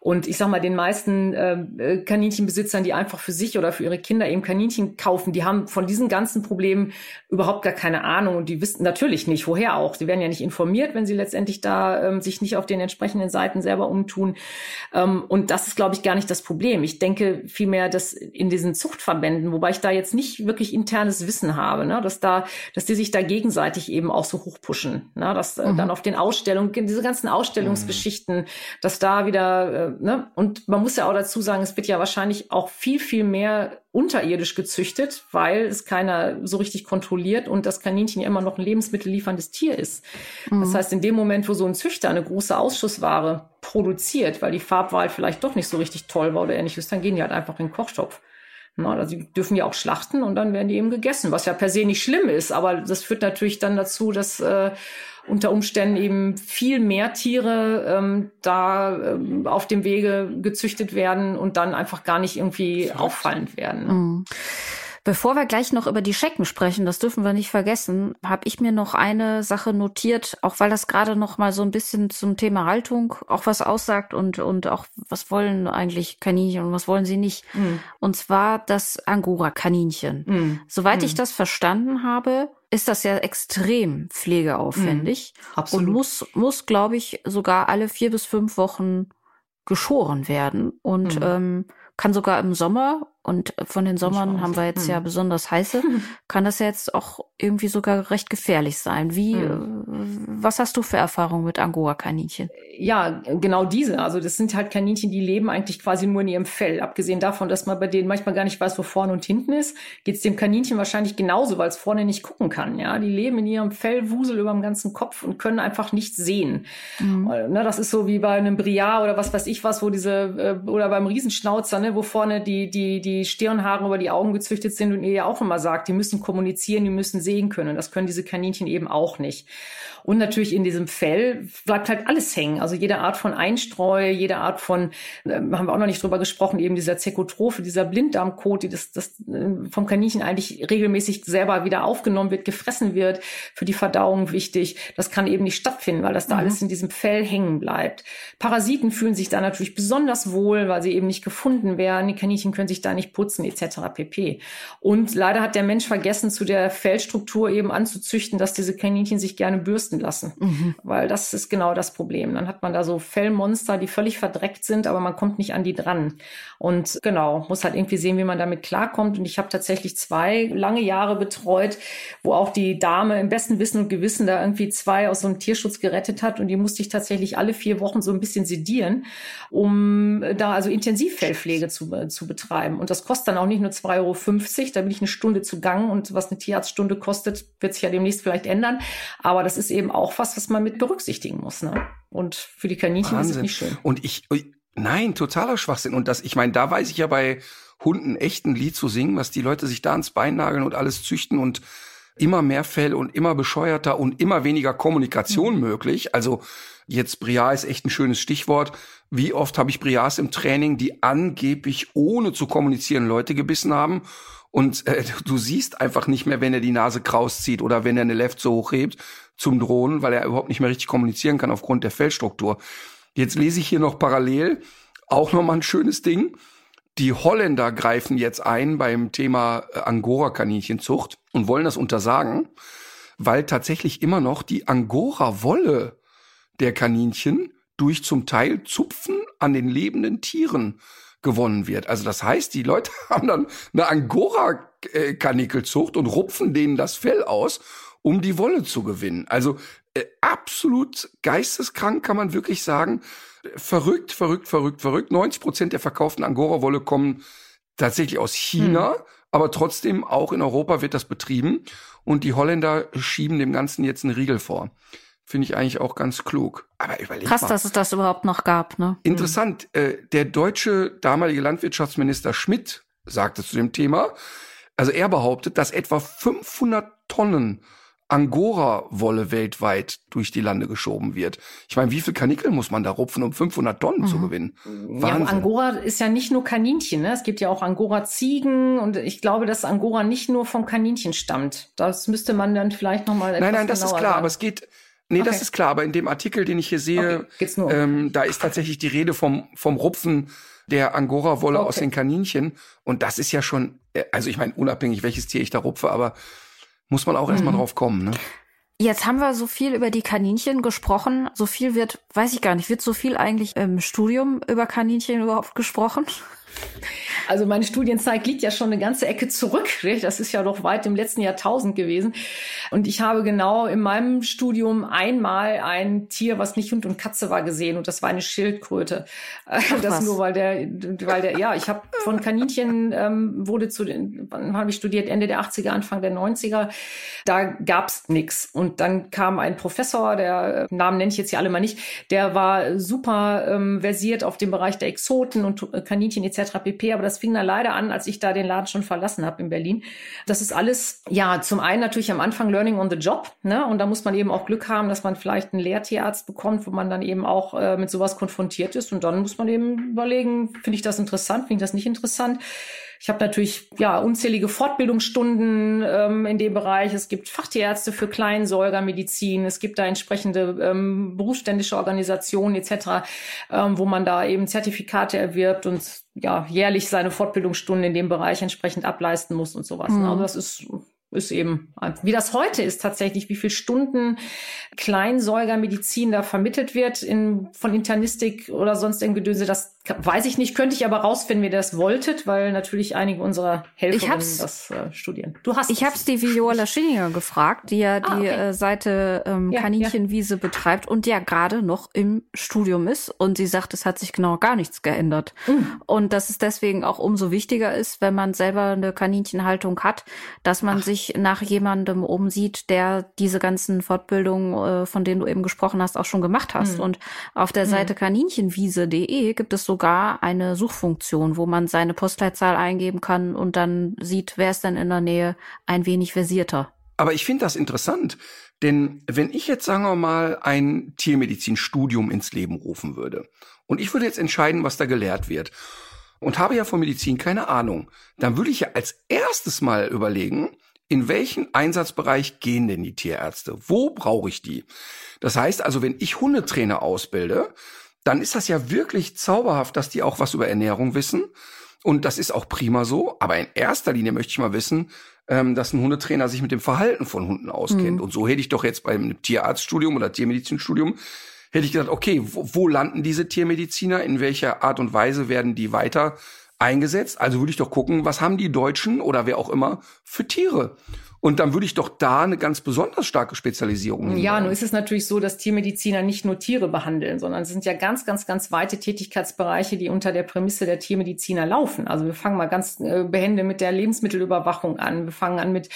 Und ich sag mal, den meisten äh, Kaninchenbesitzern, die einfach für sich oder für ihre Kinder eben Kaninchen kaufen, die haben von diesen ganzen Problemen überhaupt gar keine Ahnung und die wissen natürlich nicht, woher auch. Sie werden ja nicht informiert, wenn sie letztendlich da ähm, sich nicht auf den entsprechenden Seiten selber umtun. Ähm, und das ist, glaube ich, gar nicht das Problem. Ich denke vielmehr, dass in diesen Zuchtverbänden, wobei ich da jetzt nicht wirklich internes Wissen habe, ne, dass da, dass die sich da gegenseitig eben auch so hochpushen, ne, dass äh, mhm. dann auf den Ausstellungen, diese ganzen Ausstellungsgeschichten, mhm. dass da wieder äh, ne? Und man muss ja auch dazu sagen, es wird ja wahrscheinlich auch viel, viel mehr unterirdisch gezüchtet, weil es keiner so richtig kontrolliert und das Kaninchen ja immer noch ein lebensmittellieferndes Tier ist. Mhm. Das heißt, in dem Moment, wo so ein Züchter eine große Ausschussware produziert, weil die Farbwahl vielleicht doch nicht so richtig toll war oder ähnliches, dann gehen die halt einfach in den Kochtopf. Na, also die dürfen ja auch schlachten und dann werden die eben gegessen, was ja per se nicht schlimm ist, aber das führt natürlich dann dazu, dass äh, unter Umständen eben viel mehr Tiere ähm, da ähm, auf dem Wege gezüchtet werden und dann einfach gar nicht irgendwie auffallend werden. Mhm. Bevor wir gleich noch über die Schecken sprechen, das dürfen wir nicht vergessen, habe ich mir noch eine Sache notiert, auch weil das gerade noch mal so ein bisschen zum Thema Haltung auch was aussagt und und auch was wollen eigentlich Kaninchen und was wollen sie nicht. Mhm. Und zwar das Angora-Kaninchen. Mhm. Soweit mhm. ich das verstanden habe, ist das ja extrem pflegeaufwendig mhm, und muss, muss glaube ich, sogar alle vier bis fünf Wochen geschoren werden und mhm. ähm, kann sogar im Sommer Und von den Sommern haben wir jetzt hm. ja besonders heiße. Kann das ja jetzt auch irgendwie sogar recht gefährlich sein. Wie, hm. Äh, was hast du für Erfahrungen mit Angora-Kaninchen? Ja, genau diese. Also das sind halt Kaninchen, die leben eigentlich quasi nur in ihrem Fell. Abgesehen davon, dass man bei denen manchmal gar nicht weiß, wo vorne und hinten ist, geht es dem Kaninchen wahrscheinlich genauso, weil es vorne nicht gucken kann. Ja, die leben in ihrem Fell, Wusel über dem ganzen Kopf und können einfach nichts sehen. Mhm. Ne, das ist so wie bei einem Briar oder was weiß ich was, wo diese äh, oder beim Riesenschnauzer, ne, wo vorne die die die Stirnhaare über die Augen gezüchtet sind und ihr ja auch immer sagt, die müssen kommunizieren, die müssen sehen können. Das können diese Kaninchen eben auch nicht. Und natürlich in diesem Fell bleibt halt alles hängen. Also jede Art von Einstreu, jede Art von, äh, haben wir auch noch nicht drüber gesprochen, eben dieser Zekotrophe, dieser Blinddarmkot, die das, das äh, vom Kaninchen eigentlich regelmäßig selber wieder aufgenommen wird, gefressen wird, für die Verdauung wichtig. Das kann eben nicht stattfinden, weil das da mhm. alles in diesem Fell hängen bleibt. Parasiten fühlen sich da natürlich besonders wohl, weil sie eben nicht gefunden werden. Die Kaninchen können sich da nicht putzen, etc. pp. Und leider hat der Mensch vergessen, zu der Fellstruktur eben anzuzüchten, dass diese Kaninchen sich gerne bürsten wachsen lassen. Mhm. Weil das ist genau das Problem. Dann hat man da so Fellmonster, die völlig verdreckt sind, aber man kommt nicht an die dran. Und genau, muss halt irgendwie sehen, wie man damit klarkommt. Und ich habe tatsächlich zwei lange Jahre betreut, wo auch die Dame im besten Wissen und Gewissen da irgendwie zwei aus so einem Tierschutz gerettet hat. Und die musste ich tatsächlich alle vier Wochen so ein bisschen sedieren, um da also Intensivfellpflege zu, zu betreiben. Und das kostet dann auch nicht nur 2,50 Euro, da bin ich eine Stunde zu Gang und was eine Tierarztstunde kostet, wird sich ja demnächst vielleicht ändern. Aber das ist eben auch was, was man mit berücksichtigen muss. Ne? Und für die Kaninchen Wahnsinn. ist es nicht schön. Und ich, nein, totaler Schwachsinn. Und das, ich meine, da weiß ich ja bei Hunden echt ein Lied zu singen, was die Leute sich da ans Bein nageln und alles züchten und immer mehr Fell und immer bescheuerter und immer weniger Kommunikation mhm. möglich. Also jetzt Briar ist echt ein schönes Stichwort. Wie oft habe ich Briars im Training, die angeblich ohne zu kommunizieren Leute gebissen haben und äh, du siehst einfach nicht mehr, wenn er die Nase kraus zieht oder wenn er eine Left so hochhebt zum Drohnen, weil er überhaupt nicht mehr richtig kommunizieren kann aufgrund der Fellstruktur. Jetzt lese ich hier noch parallel auch noch mal ein schönes Ding. Die Holländer greifen jetzt ein beim Thema äh, Angora-Kaninchenzucht und wollen das untersagen, weil tatsächlich immer noch die Angora-Wolle der Kaninchen durch zum Teil Zupfen an den lebenden Tieren gewonnen wird. Also das heißt, die Leute haben dann eine Angora-Kanikelzucht und rupfen denen das Fell aus um die Wolle zu gewinnen. Also äh, absolut geisteskrank kann man wirklich sagen. Verrückt, verrückt, verrückt, verrückt. 90 Prozent der verkauften Angora-Wolle kommen tatsächlich aus China, hm. aber trotzdem auch in Europa wird das betrieben und die Holländer schieben dem Ganzen jetzt einen Riegel vor. Finde ich eigentlich auch ganz klug. Aber überleg Krass, mal. dass es das überhaupt noch gab, ne? Interessant. Äh, der deutsche damalige Landwirtschaftsminister Schmidt sagte zu dem Thema, also er behauptet, dass etwa 500 Tonnen Angora-Wolle weltweit durch die Lande geschoben wird. Ich meine, wie viel Kanikel muss man da rupfen, um 500 Tonnen mhm. zu gewinnen? Wahnsinn. Ja, Angora ist ja nicht nur Kaninchen, ne? Es gibt ja auch Angora-Ziegen und ich glaube, dass Angora nicht nur vom Kaninchen stammt. Das müsste man dann vielleicht noch mal Nein, nein, das ist klar, sagen. aber es geht Nee, okay. das ist klar, aber in dem Artikel, den ich hier sehe, okay. ähm, da ist tatsächlich die Rede vom vom Rupfen der Angora-Wolle okay. aus den Kaninchen und das ist ja schon äh, also ich meine unabhängig welches Tier ich da rupfe, aber muss man auch mhm. erstmal drauf kommen, ne? Jetzt haben wir so viel über die Kaninchen gesprochen. So viel wird, weiß ich gar nicht, wird so viel eigentlich im Studium über Kaninchen überhaupt gesprochen? Also meine Studienzeit liegt ja schon eine ganze Ecke zurück. Das ist ja doch weit im letzten Jahrtausend gewesen. Und ich habe genau in meinem Studium einmal ein Tier, was nicht Hund und Katze war, gesehen. Und das war eine Schildkröte. Ach, das was? nur, weil der, weil der, ja, ich habe von Kaninchen ähm, wurde zu den, wann habe ich studiert? Ende der 80er, Anfang der 90er. Da gab's nix. Und dann kam ein Professor, der Namen nenne ich jetzt hier alle mal nicht, der war super ähm, versiert auf dem Bereich der Exoten und Kaninchen etc pp. Aber das fing dann leider an, als ich da den Laden schon verlassen habe in Berlin. Das ist alles, ja, zum einen natürlich am Anfang Learning on the Job. Ne? Und da muss man eben auch Glück haben, dass man vielleicht einen Lehrtierarzt bekommt, wo man dann eben auch äh, mit sowas konfrontiert ist. Und dann muss man eben überlegen, finde ich das interessant, finde ich das nicht interessant. Ich habe natürlich ja unzählige Fortbildungsstunden ähm, in dem Bereich. Es gibt Fachtierärzte für Kleinsäugermedizin. Es gibt da entsprechende ähm, berufsständische Organisationen etc., ähm, wo man da eben Zertifikate erwirbt und ja jährlich seine Fortbildungsstunden in dem Bereich entsprechend ableisten muss und sowas. Mhm. Also das ist ist eben, wie das heute ist tatsächlich, wie viel Stunden Kleinsäugermedizin da vermittelt wird in, von Internistik oder sonst irgendeinem Gedönse, das Weiß ich nicht, könnte ich aber rausfinden, wie ihr das wolltet, weil natürlich einige unserer Helferinnen das äh, studieren. Du hast Ich habe es die Viola Schillinger gefragt, die ja ah, die okay. äh, Seite ähm, ja, Kaninchenwiese ja. betreibt und ja gerade noch im Studium ist. Und sie sagt, es hat sich genau gar nichts geändert. Mhm. Und dass es deswegen auch umso wichtiger ist, wenn man selber eine Kaninchenhaltung hat, dass man Ach. sich nach jemandem umsieht, der diese ganzen Fortbildungen, äh, von denen du eben gesprochen hast, auch schon gemacht hast. Mhm. Und auf der Seite mhm. kaninchenwiese.de gibt es sogar eine Suchfunktion, wo man seine Postleitzahl eingeben kann und dann sieht, wer ist denn in der Nähe ein wenig versierter. Aber ich finde das interessant, denn wenn ich jetzt, sagen wir mal, ein Tiermedizinstudium ins Leben rufen würde und ich würde jetzt entscheiden, was da gelehrt wird und habe ja von Medizin keine Ahnung, dann würde ich ja als erstes mal überlegen, in welchen Einsatzbereich gehen denn die Tierärzte? Wo brauche ich die? Das heißt also, wenn ich Hundetrainer ausbilde, dann ist das ja wirklich zauberhaft, dass die auch was über Ernährung wissen. Und das ist auch prima so. Aber in erster Linie möchte ich mal wissen, ähm, dass ein Hundetrainer sich mit dem Verhalten von Hunden auskennt. Mhm. Und so hätte ich doch jetzt beim Tierarztstudium oder Tiermedizinstudium hätte ich gesagt, okay, wo, wo landen diese Tiermediziner? In welcher Art und Weise werden die weiter eingesetzt? Also würde ich doch gucken, was haben die Deutschen oder wer auch immer für Tiere? Und dann würde ich doch da eine ganz besonders starke Spezialisierung Ja, hinbauen. nur ist es natürlich so, dass Tiermediziner nicht nur Tiere behandeln, sondern es sind ja ganz, ganz, ganz weite Tätigkeitsbereiche, die unter der Prämisse der Tiermediziner laufen. Also wir fangen mal ganz äh, behende mit der Lebensmittelüberwachung an. Wir fangen an mit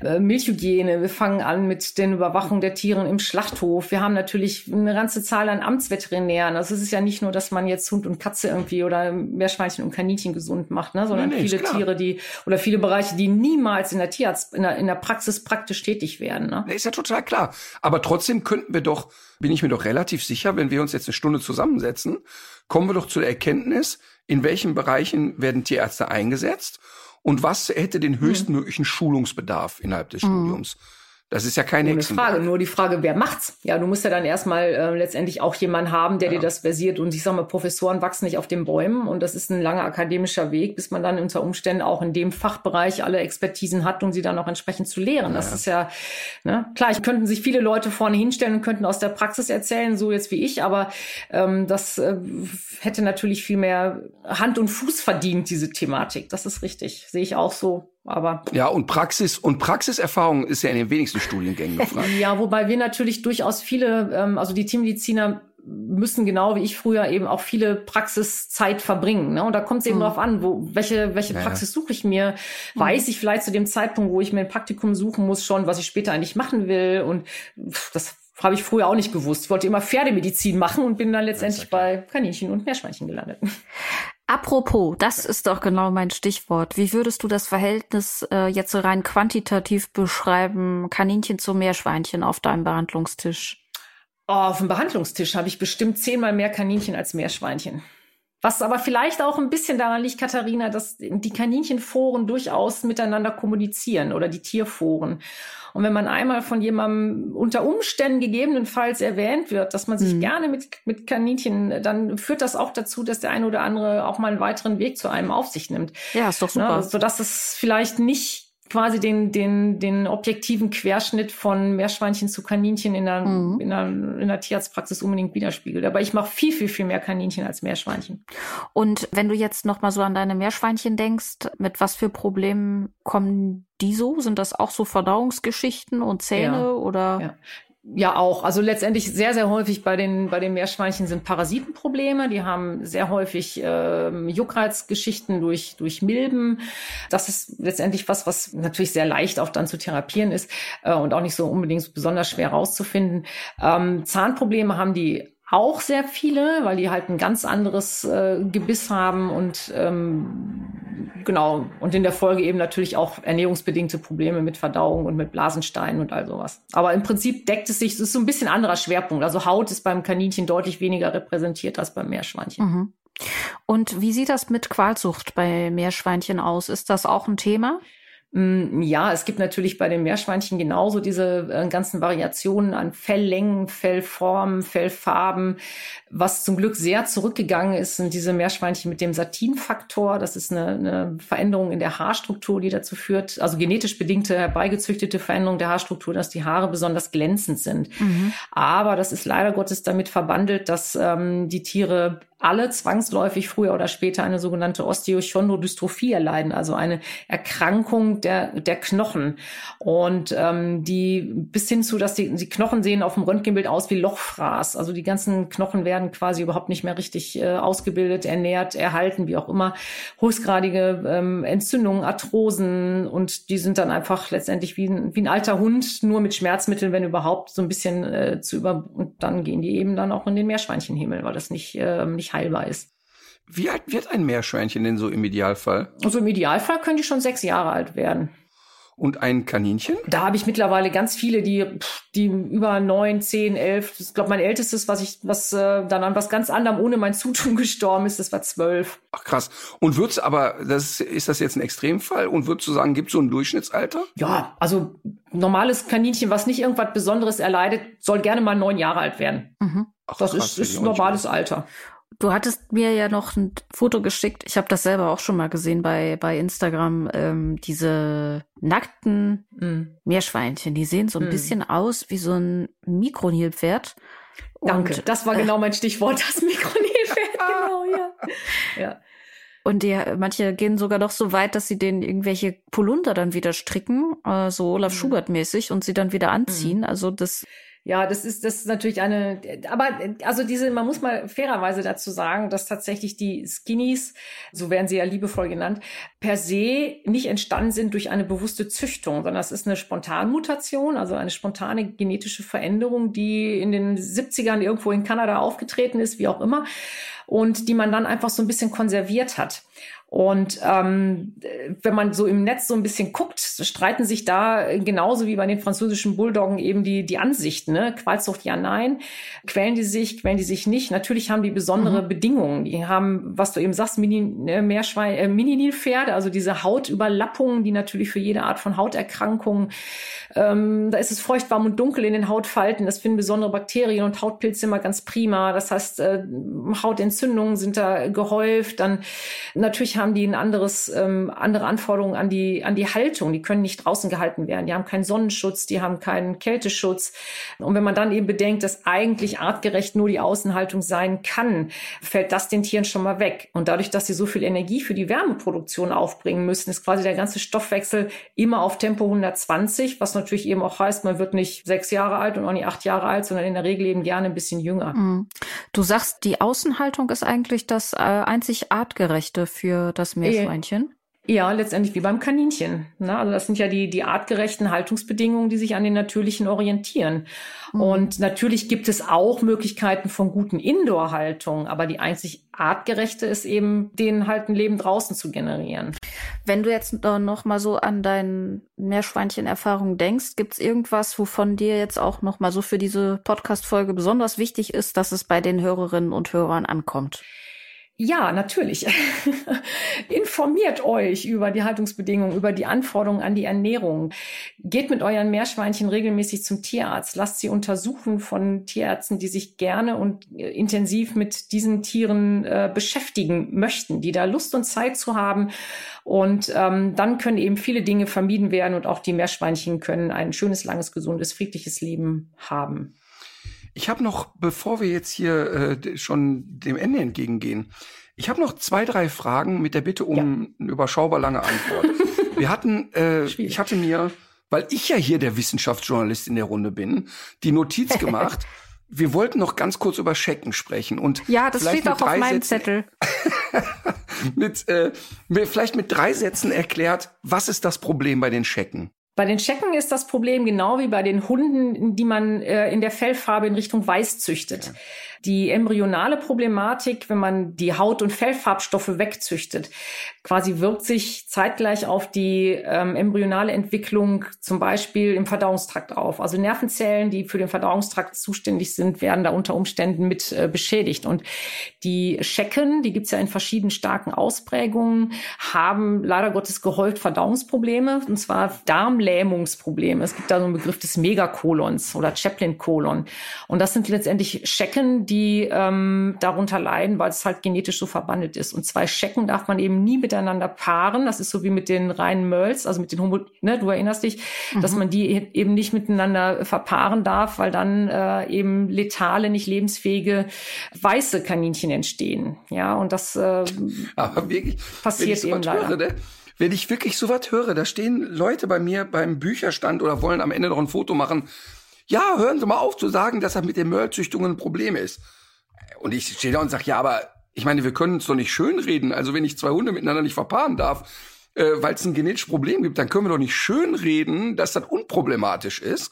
äh, Milchhygiene. Wir fangen an mit der Überwachung der Tiere im Schlachthof. Wir haben natürlich eine ganze Zahl an Amtsveterinären. Also es ist ja nicht nur, dass man jetzt Hund und Katze irgendwie oder Meerschweinchen und Kaninchen gesund macht, ne, sondern nee, nee, viele Tiere, die oder viele Bereiche, die niemals in der Tierarzt, in der, in der Praxis praktisch tätig werden. Ne? Ist ja total klar. Aber trotzdem könnten wir doch, bin ich mir doch relativ sicher, wenn wir uns jetzt eine Stunde zusammensetzen, kommen wir doch zu der Erkenntnis, in welchen Bereichen werden Tierärzte eingesetzt und was hätte den höchstmöglichen mhm. Schulungsbedarf innerhalb des mhm. Das ist ja keine Ohne Frage. Nur die Frage, wer macht's? Ja, du musst ja dann erstmal äh, letztendlich auch jemanden haben, der ja. dir das versiert. Und ich sage mal, Professoren wachsen nicht auf den Bäumen. Und das ist ein langer akademischer Weg, bis man dann unter Umständen auch in dem Fachbereich alle Expertisen hat, um sie dann auch entsprechend zu lehren. Ja. Das ist ja, ne? klar, ich könnten sich viele Leute vorne hinstellen und könnten aus der Praxis erzählen, so jetzt wie ich. Aber ähm, das äh, hätte natürlich viel mehr Hand und Fuß verdient, diese Thematik. Das ist richtig. Sehe ich auch so. Aber ja, und Praxis und Praxiserfahrung ist ja in den wenigsten Studiengängen gefragt. ja, wobei wir natürlich durchaus viele, ähm, also die Teammediziner müssen genau wie ich früher eben auch viele Praxiszeit verbringen. Ne? Und da kommt es eben mhm. drauf an, wo, welche, welche Praxis suche ich mir? Mhm. Weiß ich vielleicht zu dem Zeitpunkt, wo ich mir ein Praktikum suchen muss, schon, was ich später eigentlich machen will? Und das habe ich früher auch nicht gewusst. Ich wollte immer Pferdemedizin machen und bin dann letztendlich bei Kaninchen und Meerschweinchen gelandet. Apropos, das ist doch genau mein Stichwort. Wie würdest du das Verhältnis äh, jetzt rein quantitativ beschreiben, Kaninchen zu Meerschweinchen auf deinem Behandlungstisch? Oh, auf dem Behandlungstisch habe ich bestimmt zehnmal mehr Kaninchen als Meerschweinchen. Was aber vielleicht auch ein bisschen daran liegt, Katharina, dass die Kaninchenforen durchaus miteinander kommunizieren oder die Tierforen. Und wenn man einmal von jemandem unter Umständen gegebenenfalls erwähnt wird, dass man sich mhm. gerne mit, mit Kaninchen, dann führt das auch dazu, dass der eine oder andere auch mal einen weiteren Weg zu einem auf sich nimmt. Ja, ist doch ne, super. Ne? Sodass es vielleicht nicht quasi den, den, den objektiven Querschnitt von Meerschweinchen zu Kaninchen in der, mhm. in der, in der Tierarztpraxis unbedingt widerspiegelt. Aber ich mache viel, viel, viel mehr Kaninchen als Meerschweinchen. Und wenn du jetzt noch mal so an deine Meerschweinchen denkst, mit was für Problemen kommen die so? Sind das auch so Verdauungsgeschichten und Zähne ja. oder? Ja ja auch. Also letztendlich sehr, sehr häufig bei den, bei den Meerschweinchen sind Parasitenprobleme. Die haben sehr häufig ähm, Juckreizgeschichten durch, durch Milben. Das ist letztendlich was, was natürlich sehr leicht auch dann zu therapieren ist äh, und auch nicht so unbedingt besonders schwer rauszufinden. Ähm, Zahnprobleme haben die auch sehr viele, weil die halt ein ganz anderes äh, Gebiss haben und ähm, genau und in der Folge eben natürlich auch ernährungsbedingte Probleme mit Verdauung und mit Blasensteinen und all sowas. Aber im Prinzip deckt es sich, es ist so ein bisschen anderer Schwerpunkt. Also Haut ist beim Kaninchen deutlich weniger repräsentiert als beim Meerschweinchen. Mhm. Und wie sieht das mit Qualzucht bei Meerschweinchen aus? Ist das auch ein Thema? Mm, ja, es gibt natürlich bei den Meerschweinchen genauso diese äh, ganzen Variationen an Felllängen, Fellformen, Fellfarben. Was zum Glück sehr zurückgegangen ist, sind diese Meerschweinchen mit dem Satinfaktor. Das ist eine, eine Veränderung in der Haarstruktur, die dazu führt, also genetisch bedingte, herbeigezüchtete Veränderung der Haarstruktur, dass die Haare besonders glänzend sind. Mhm. Aber das ist leider Gottes damit verbandelt, dass ähm, die Tiere alle zwangsläufig früher oder später eine sogenannte Osteochondrodystrophie erleiden, also eine Erkrankung der, der Knochen. Und ähm, die bis hin zu, dass die, die Knochen sehen auf dem Röntgenbild aus wie Lochfraß. Also die ganzen Knochen werden quasi überhaupt nicht mehr richtig äh, ausgebildet, ernährt, erhalten, wie auch immer. Höchstgradige ähm, Entzündungen, Arthrosen und die sind dann einfach letztendlich wie ein, wie ein alter Hund, nur mit Schmerzmitteln, wenn überhaupt, so ein bisschen äh, zu über und dann gehen die eben dann auch in den Meerschweinchenhimmel, weil das nicht, äh, nicht heilbar ist. Wie alt wird ein Meerschweinchen denn so im Idealfall? Also im Idealfall können die schon sechs Jahre alt werden. Und ein Kaninchen? Da habe ich mittlerweile ganz viele, die, die über neun, zehn, elf. Ich glaube, mein ältestes, was ich, was äh, dann an was ganz anderem ohne mein Zutun gestorben ist, das war zwölf. Ach krass. Und wird's aber, das ist das jetzt ein Extremfall? Und würdest du sagen, gibt so ein Durchschnittsalter? Ja, also normales Kaninchen, was nicht irgendwas Besonderes erleidet, soll gerne mal neun Jahre alt werden. Mhm. Ach, das krass, ist, ist normales Alter. Du hattest mir ja noch ein Foto geschickt. Ich habe das selber auch schon mal gesehen bei, bei Instagram. Ähm, diese nackten mm. Meerschweinchen, die sehen so ein mm. bisschen aus wie so ein Mikronilpferd. Danke, das war äh, genau mein Stichwort, das Mikronilpferd, genau, ja. ja. Und die, manche gehen sogar noch so weit, dass sie denen irgendwelche Polunder dann wieder stricken, äh, so Olaf mhm. Schubert mäßig, und sie dann wieder anziehen. Mhm. Also das ja, das ist, das ist natürlich eine, aber also diese, man muss mal fairerweise dazu sagen, dass tatsächlich die Skinnies, so werden sie ja liebevoll genannt, per se nicht entstanden sind durch eine bewusste Züchtung, sondern es ist eine Spontanmutation, also eine spontane genetische Veränderung, die in den 70ern irgendwo in Kanada aufgetreten ist, wie auch immer, und die man dann einfach so ein bisschen konserviert hat. Und ähm, wenn man so im Netz so ein bisschen guckt, streiten sich da genauso wie bei den französischen Bulldoggen eben die, die Ansichten. Ne? Qualzucht ja, nein. Quälen die sich, quälen die sich nicht? Natürlich haben die besondere mhm. Bedingungen. Die haben, was du eben sagst, Mini, äh, Meerschwein, äh, Mini-Nilpferde, also diese Hautüberlappungen, die natürlich für jede Art von Hauterkrankung, ähm, da ist es feucht, warm und dunkel in den Hautfalten. Das finden besondere Bakterien und Hautpilze immer ganz prima. Das heißt, äh, Hautentzündungen sind da gehäuft. Dann natürlich haben haben die ein anderes, ähm, andere Anforderungen an die, an die Haltung. Die können nicht draußen gehalten werden. Die haben keinen Sonnenschutz, die haben keinen Kälteschutz. Und wenn man dann eben bedenkt, dass eigentlich artgerecht nur die Außenhaltung sein kann, fällt das den Tieren schon mal weg. Und dadurch, dass sie so viel Energie für die Wärmeproduktion aufbringen müssen, ist quasi der ganze Stoffwechsel immer auf Tempo 120, was natürlich eben auch heißt, man wird nicht sechs Jahre alt und auch nicht acht Jahre alt, sondern in der Regel eben gerne ein bisschen jünger. Mhm. Du sagst, die Außenhaltung ist eigentlich das äh, einzig artgerechte für das Meerschweinchen? Ja, letztendlich wie beim Kaninchen. Ne? Also das sind ja die, die artgerechten Haltungsbedingungen, die sich an den natürlichen orientieren. Mhm. Und natürlich gibt es auch Möglichkeiten von guten Indoor-Haltungen, aber die einzig artgerechte ist eben, denen halt ein Leben draußen zu generieren. Wenn du jetzt noch mal so an deine Meerschweinchen-Erfahrung denkst, gibt es irgendwas, wovon dir jetzt auch noch mal so für diese Podcast-Folge besonders wichtig ist, dass es bei den Hörerinnen und Hörern ankommt? Ja, natürlich. Informiert euch über die Haltungsbedingungen, über die Anforderungen an die Ernährung. Geht mit euren Meerschweinchen regelmäßig zum Tierarzt. Lasst sie untersuchen von Tierärzten, die sich gerne und äh, intensiv mit diesen Tieren äh, beschäftigen möchten, die da Lust und Zeit zu haben. Und ähm, dann können eben viele Dinge vermieden werden und auch die Meerschweinchen können ein schönes, langes, gesundes, friedliches Leben haben. Ich habe noch, bevor wir jetzt hier äh, schon dem Ende entgegengehen, ich habe noch zwei, drei Fragen mit der Bitte um ja. eine überschaubar lange Antwort. wir hatten, äh, ich hatte mir, weil ich ja hier der Wissenschaftsjournalist in der Runde bin, die Notiz gemacht. wir wollten noch ganz kurz über Schecken sprechen und ja, das steht auch auf meinem Sätzen, Zettel. mit, äh, vielleicht mit drei Sätzen erklärt, was ist das Problem bei den Schecken? Bei den Schecken ist das Problem genau wie bei den Hunden, die man äh, in der Fellfarbe in Richtung Weiß züchtet. Ja die embryonale Problematik, wenn man die Haut- und Fellfarbstoffe wegzüchtet, quasi wirkt sich zeitgleich auf die ähm, embryonale Entwicklung zum Beispiel im Verdauungstrakt auf. Also Nervenzellen, die für den Verdauungstrakt zuständig sind, werden da unter Umständen mit äh, beschädigt. Und die Schecken, die gibt's ja in verschiedenen starken Ausprägungen, haben leider Gottes gehäuft Verdauungsprobleme, und zwar Darm, Darmlähmungsprobleme. Es gibt da so einen Begriff des Megakolons oder Chaplin-Kolon. Und das sind letztendlich Schecken, die ähm, darunter leiden, weil es halt genetisch so verbandelt ist. Und zwei Schecken darf man eben nie miteinander paaren. Das ist so wie mit den reinen Mölls, also mit den Homo, ne, du erinnerst dich, mhm. dass man die e-, eben nicht miteinander verpaaren darf, weil dann äh, eben letale, nicht lebensfähige weiße Kaninchen entstehen. Ja, und das äh, wirklich, passiert eben leider. Höre, ne? Wenn ich wirklich so was höre, da stehen Leute bei mir beim Bücherstand oder wollen am Ende noch ein Foto machen. Ja, hören Sie mal auf zu sagen, dass das mit der Möllzüchtung ein Problem ist. Und ich stehe da und sage, ja, aber ich meine, wir können es doch nicht schönreden. Also wenn ich zwei Hunde miteinander nicht verpaaren darf, äh, weil es ein genetisches Problem gibt, dann können wir doch nicht schönreden, dass das unproblematisch ist.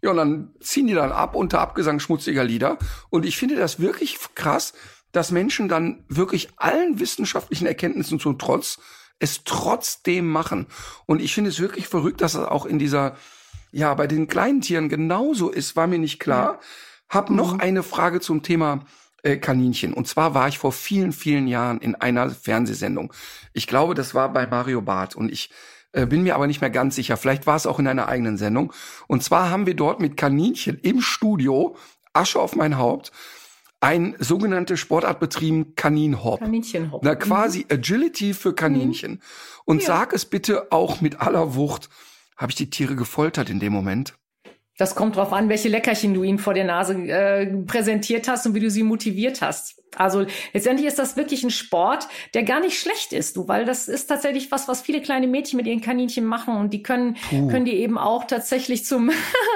Ja, und dann ziehen die dann ab unter Abgesang schmutziger Lieder. Und ich finde das wirklich krass, dass Menschen dann wirklich allen wissenschaftlichen Erkenntnissen zum Trotz es trotzdem machen. Und ich finde es wirklich verrückt, dass es auch in dieser, ja, bei den kleinen Tieren genauso ist, war mir nicht klar. Hab mhm. noch eine Frage zum Thema äh, Kaninchen. Und zwar war ich vor vielen, vielen Jahren in einer Fernsehsendung. Ich glaube, das war bei Mario Barth und ich äh, bin mir aber nicht mehr ganz sicher. Vielleicht war es auch in einer eigenen Sendung. Und zwar haben wir dort mit Kaninchen im Studio Asche auf mein Haupt ein sogenannte Sportart betrieben, Kaninhop. Kaninchenhop. Na, quasi mhm. Agility für Kaninchen. Mhm. Und ja. sag es bitte auch mit aller Wucht. Habe ich die Tiere gefoltert in dem Moment? Das kommt drauf an, welche Leckerchen du ihnen vor der Nase äh, präsentiert hast und wie du sie motiviert hast. Also letztendlich ist das wirklich ein Sport, der gar nicht schlecht ist, du, weil das ist tatsächlich was, was viele kleine Mädchen mit ihren Kaninchen machen und die können Puh. können die eben auch tatsächlich zum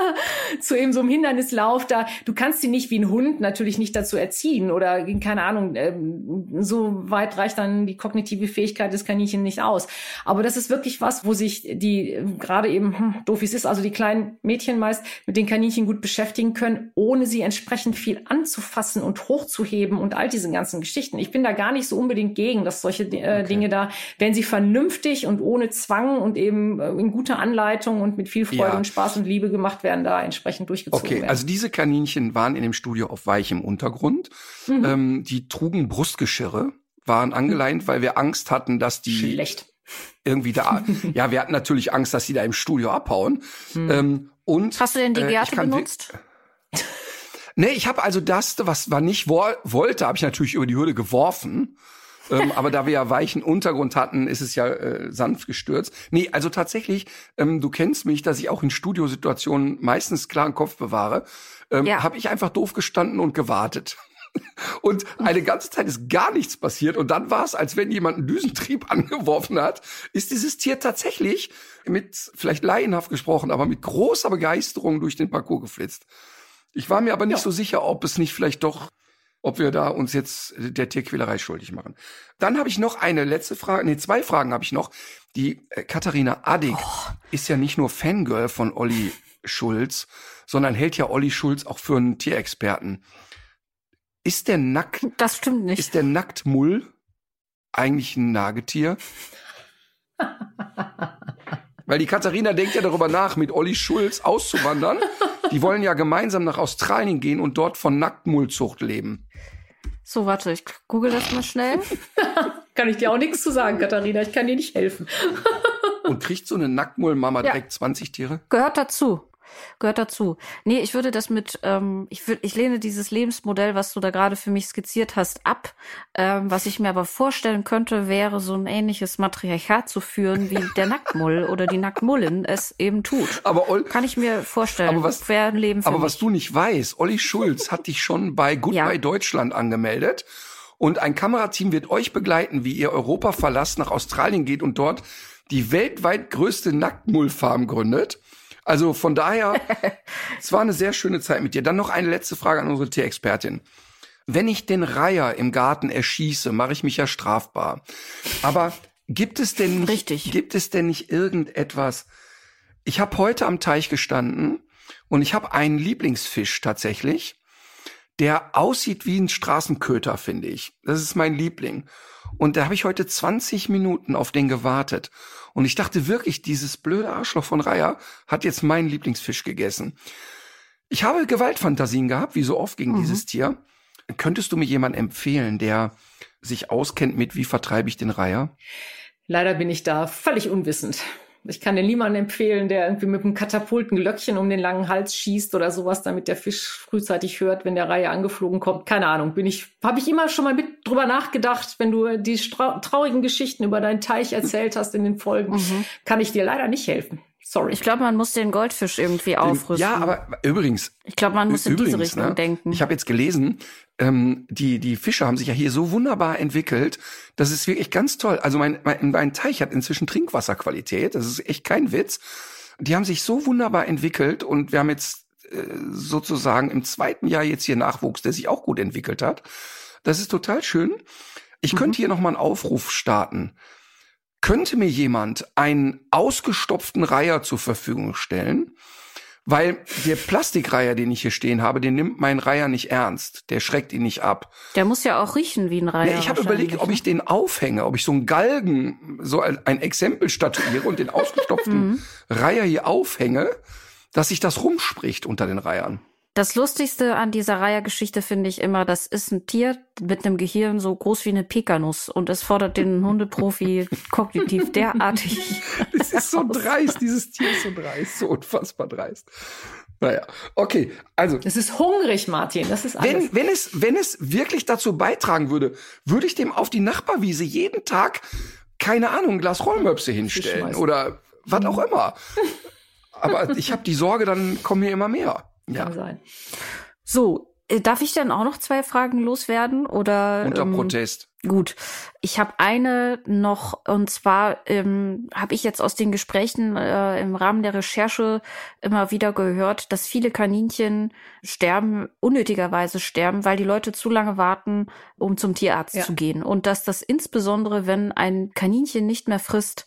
zu eben so einem Hindernislauf da. Du kannst sie nicht wie ein Hund natürlich nicht dazu erziehen oder keine Ahnung, ähm, so weit reicht dann die kognitive Fähigkeit des Kaninchen nicht aus. Aber das ist wirklich was, wo sich die gerade eben hm, doof wie es ist, also die kleinen Mädchen meist mit den Kaninchen gut beschäftigen können, ohne sie entsprechend viel anzufassen und hochzuheben und all diese ganzen Geschichten. Ich bin da gar nicht so unbedingt gegen, dass solche äh, okay. Dinge da, wenn sie vernünftig und ohne Zwang und eben äh, in guter Anleitung und mit viel Freude ja. und Spaß und Liebe gemacht werden, da entsprechend durchgezogen okay, werden. Okay, also diese Kaninchen waren in dem Studio auf weichem Untergrund. Mhm. Ähm, die trugen Brustgeschirre, waren angeleint, weil wir Angst hatten, dass die Schlecht irgendwie da. ja, wir hatten natürlich Angst, dass sie da im Studio abhauen. Hm. Ähm, und hast du denn die äh, Gerte äh, benutzt? Nee, ich habe also das, was man nicht wo wollte, habe ich natürlich über die Hürde geworfen. ähm, aber da wir ja weichen Untergrund hatten, ist es ja äh, sanft gestürzt. Nee, also tatsächlich, ähm, du kennst mich, dass ich auch in Studiosituationen meistens klaren Kopf bewahre. Ähm, ja. Habe ich einfach doof gestanden und gewartet. Und eine ganze Zeit ist gar nichts passiert. Und dann war es, als wenn jemand einen Düsentrieb angeworfen hat, ist dieses Tier tatsächlich mit, vielleicht laienhaft gesprochen, aber mit großer Begeisterung durch den Parcours geflitzt. Ich war mir aber nicht ja. so sicher, ob es nicht vielleicht doch, ob wir da uns jetzt der Tierquälerei schuldig machen. Dann habe ich noch eine letzte Frage, nee, zwei Fragen habe ich noch. Die äh, Katharina Addig oh. ist ja nicht nur Fangirl von Olli Schulz, sondern hält ja Olli Schulz auch für einen Tierexperten. Ist der Nackt Das stimmt nicht. Ist der Nacktmull eigentlich ein Nagetier? Weil die Katharina denkt ja darüber nach, mit Olli Schulz auszuwandern. Die wollen ja gemeinsam nach Australien gehen und dort von Nacktmullzucht leben. So, warte, ich google das mal schnell. kann ich dir auch nichts zu sagen, Katharina. Ich kann dir nicht helfen. und kriegt so eine Nacktmullmama ja. direkt 20 Tiere? Gehört dazu gehört dazu. Nee, ich würde das mit, ähm, ich würde, ich lehne dieses Lebensmodell, was du da gerade für mich skizziert hast, ab. Ähm, was ich mir aber vorstellen könnte, wäre so ein ähnliches Matriarchat zu führen, wie der Nacktmull oder die Nacktmullin es eben tut. Aber Ol kann ich mir vorstellen. Aber was, ein Leben aber mich. was du nicht weißt, Olli Schulz hat dich schon bei Goodbye ja. Deutschland angemeldet. Und ein Kamerateam wird euch begleiten, wie ihr Europa verlasst, nach Australien geht und dort die weltweit größte Nacktmullfarm gründet. Also von daher, es war eine sehr schöne Zeit mit dir. Dann noch eine letzte Frage an unsere Tierexpertin. Wenn ich den Reiher im Garten erschieße, mache ich mich ja strafbar. Aber gibt es denn nicht, Richtig. gibt es denn nicht irgendetwas? Ich habe heute am Teich gestanden und ich habe einen Lieblingsfisch tatsächlich, der aussieht wie ein Straßenköter, finde ich. Das ist mein Liebling. Und da habe ich heute 20 Minuten auf den gewartet. Und ich dachte wirklich, dieses blöde Arschloch von Raya hat jetzt meinen Lieblingsfisch gegessen. Ich habe Gewaltfantasien gehabt, wie so oft gegen mhm. dieses Tier. Könntest du mir jemanden empfehlen, der sich auskennt mit, wie vertreibe ich den Reiher? Leider bin ich da völlig unwissend. Ich kann den niemanden empfehlen, der irgendwie mit einem Katapulten Glöckchen um den langen Hals schießt oder sowas, damit der Fisch frühzeitig hört, wenn der Reihe angeflogen kommt. Keine Ahnung, bin ich, habe ich immer schon mal mit drüber nachgedacht, wenn du die traurigen Geschichten über deinen Teich erzählt hast in den Folgen, mhm. kann ich dir leider nicht helfen. Sorry. Ich glaube, man muss den Goldfisch irgendwie aufrüsten. Ja, aber übrigens. Ich glaube, man muss in übrigens, diese Richtung ne, denken. Ich habe jetzt gelesen, ähm, die, die Fische haben sich ja hier so wunderbar entwickelt. Das ist wirklich ganz toll. Also mein, mein, mein Teich hat inzwischen Trinkwasserqualität. Das ist echt kein Witz. Die haben sich so wunderbar entwickelt und wir haben jetzt äh, sozusagen im zweiten Jahr jetzt hier Nachwuchs, der sich auch gut entwickelt hat. Das ist total schön. Ich mhm. könnte hier noch mal einen Aufruf starten. Könnte mir jemand einen ausgestopften Reiher zur Verfügung stellen? Weil der Plastikreiher, den ich hier stehen habe, den nimmt mein Reiher nicht ernst. Der schreckt ihn nicht ab. Der muss ja auch riechen wie ein Reiher. Ja, ich habe überlegt, ob ich den aufhänge, ob ich so einen Galgen, so ein Exempel statuiere und den ausgestopften mhm. Reiher hier aufhänge, dass sich das rumspricht unter den Reihern. Das Lustigste an dieser Reihergeschichte finde ich immer, das ist ein Tier mit einem Gehirn so groß wie eine Pekanuss und es fordert den Hundeprofi kognitiv derartig. Das ist so dreist, dieses Tier ist so dreist, so unfassbar dreist. Naja, okay, also. Es ist hungrig, Martin, das ist alles. Wenn, wenn, es, wenn es wirklich dazu beitragen würde, würde ich dem auf die Nachbarwiese jeden Tag, keine Ahnung, ein Glas Rollmöpse hinstellen oder was auch immer. Aber ich habe die Sorge, dann kommen mir immer mehr. Ja. Kann sein. So, äh, darf ich dann auch noch zwei Fragen loswerden oder? Unter ähm, Protest. Gut, ich habe eine noch und zwar ähm, habe ich jetzt aus den Gesprächen äh, im Rahmen der Recherche immer wieder gehört, dass viele Kaninchen sterben, unnötigerweise sterben, weil die Leute zu lange warten, um zum Tierarzt ja. zu gehen und dass das insbesondere, wenn ein Kaninchen nicht mehr frisst,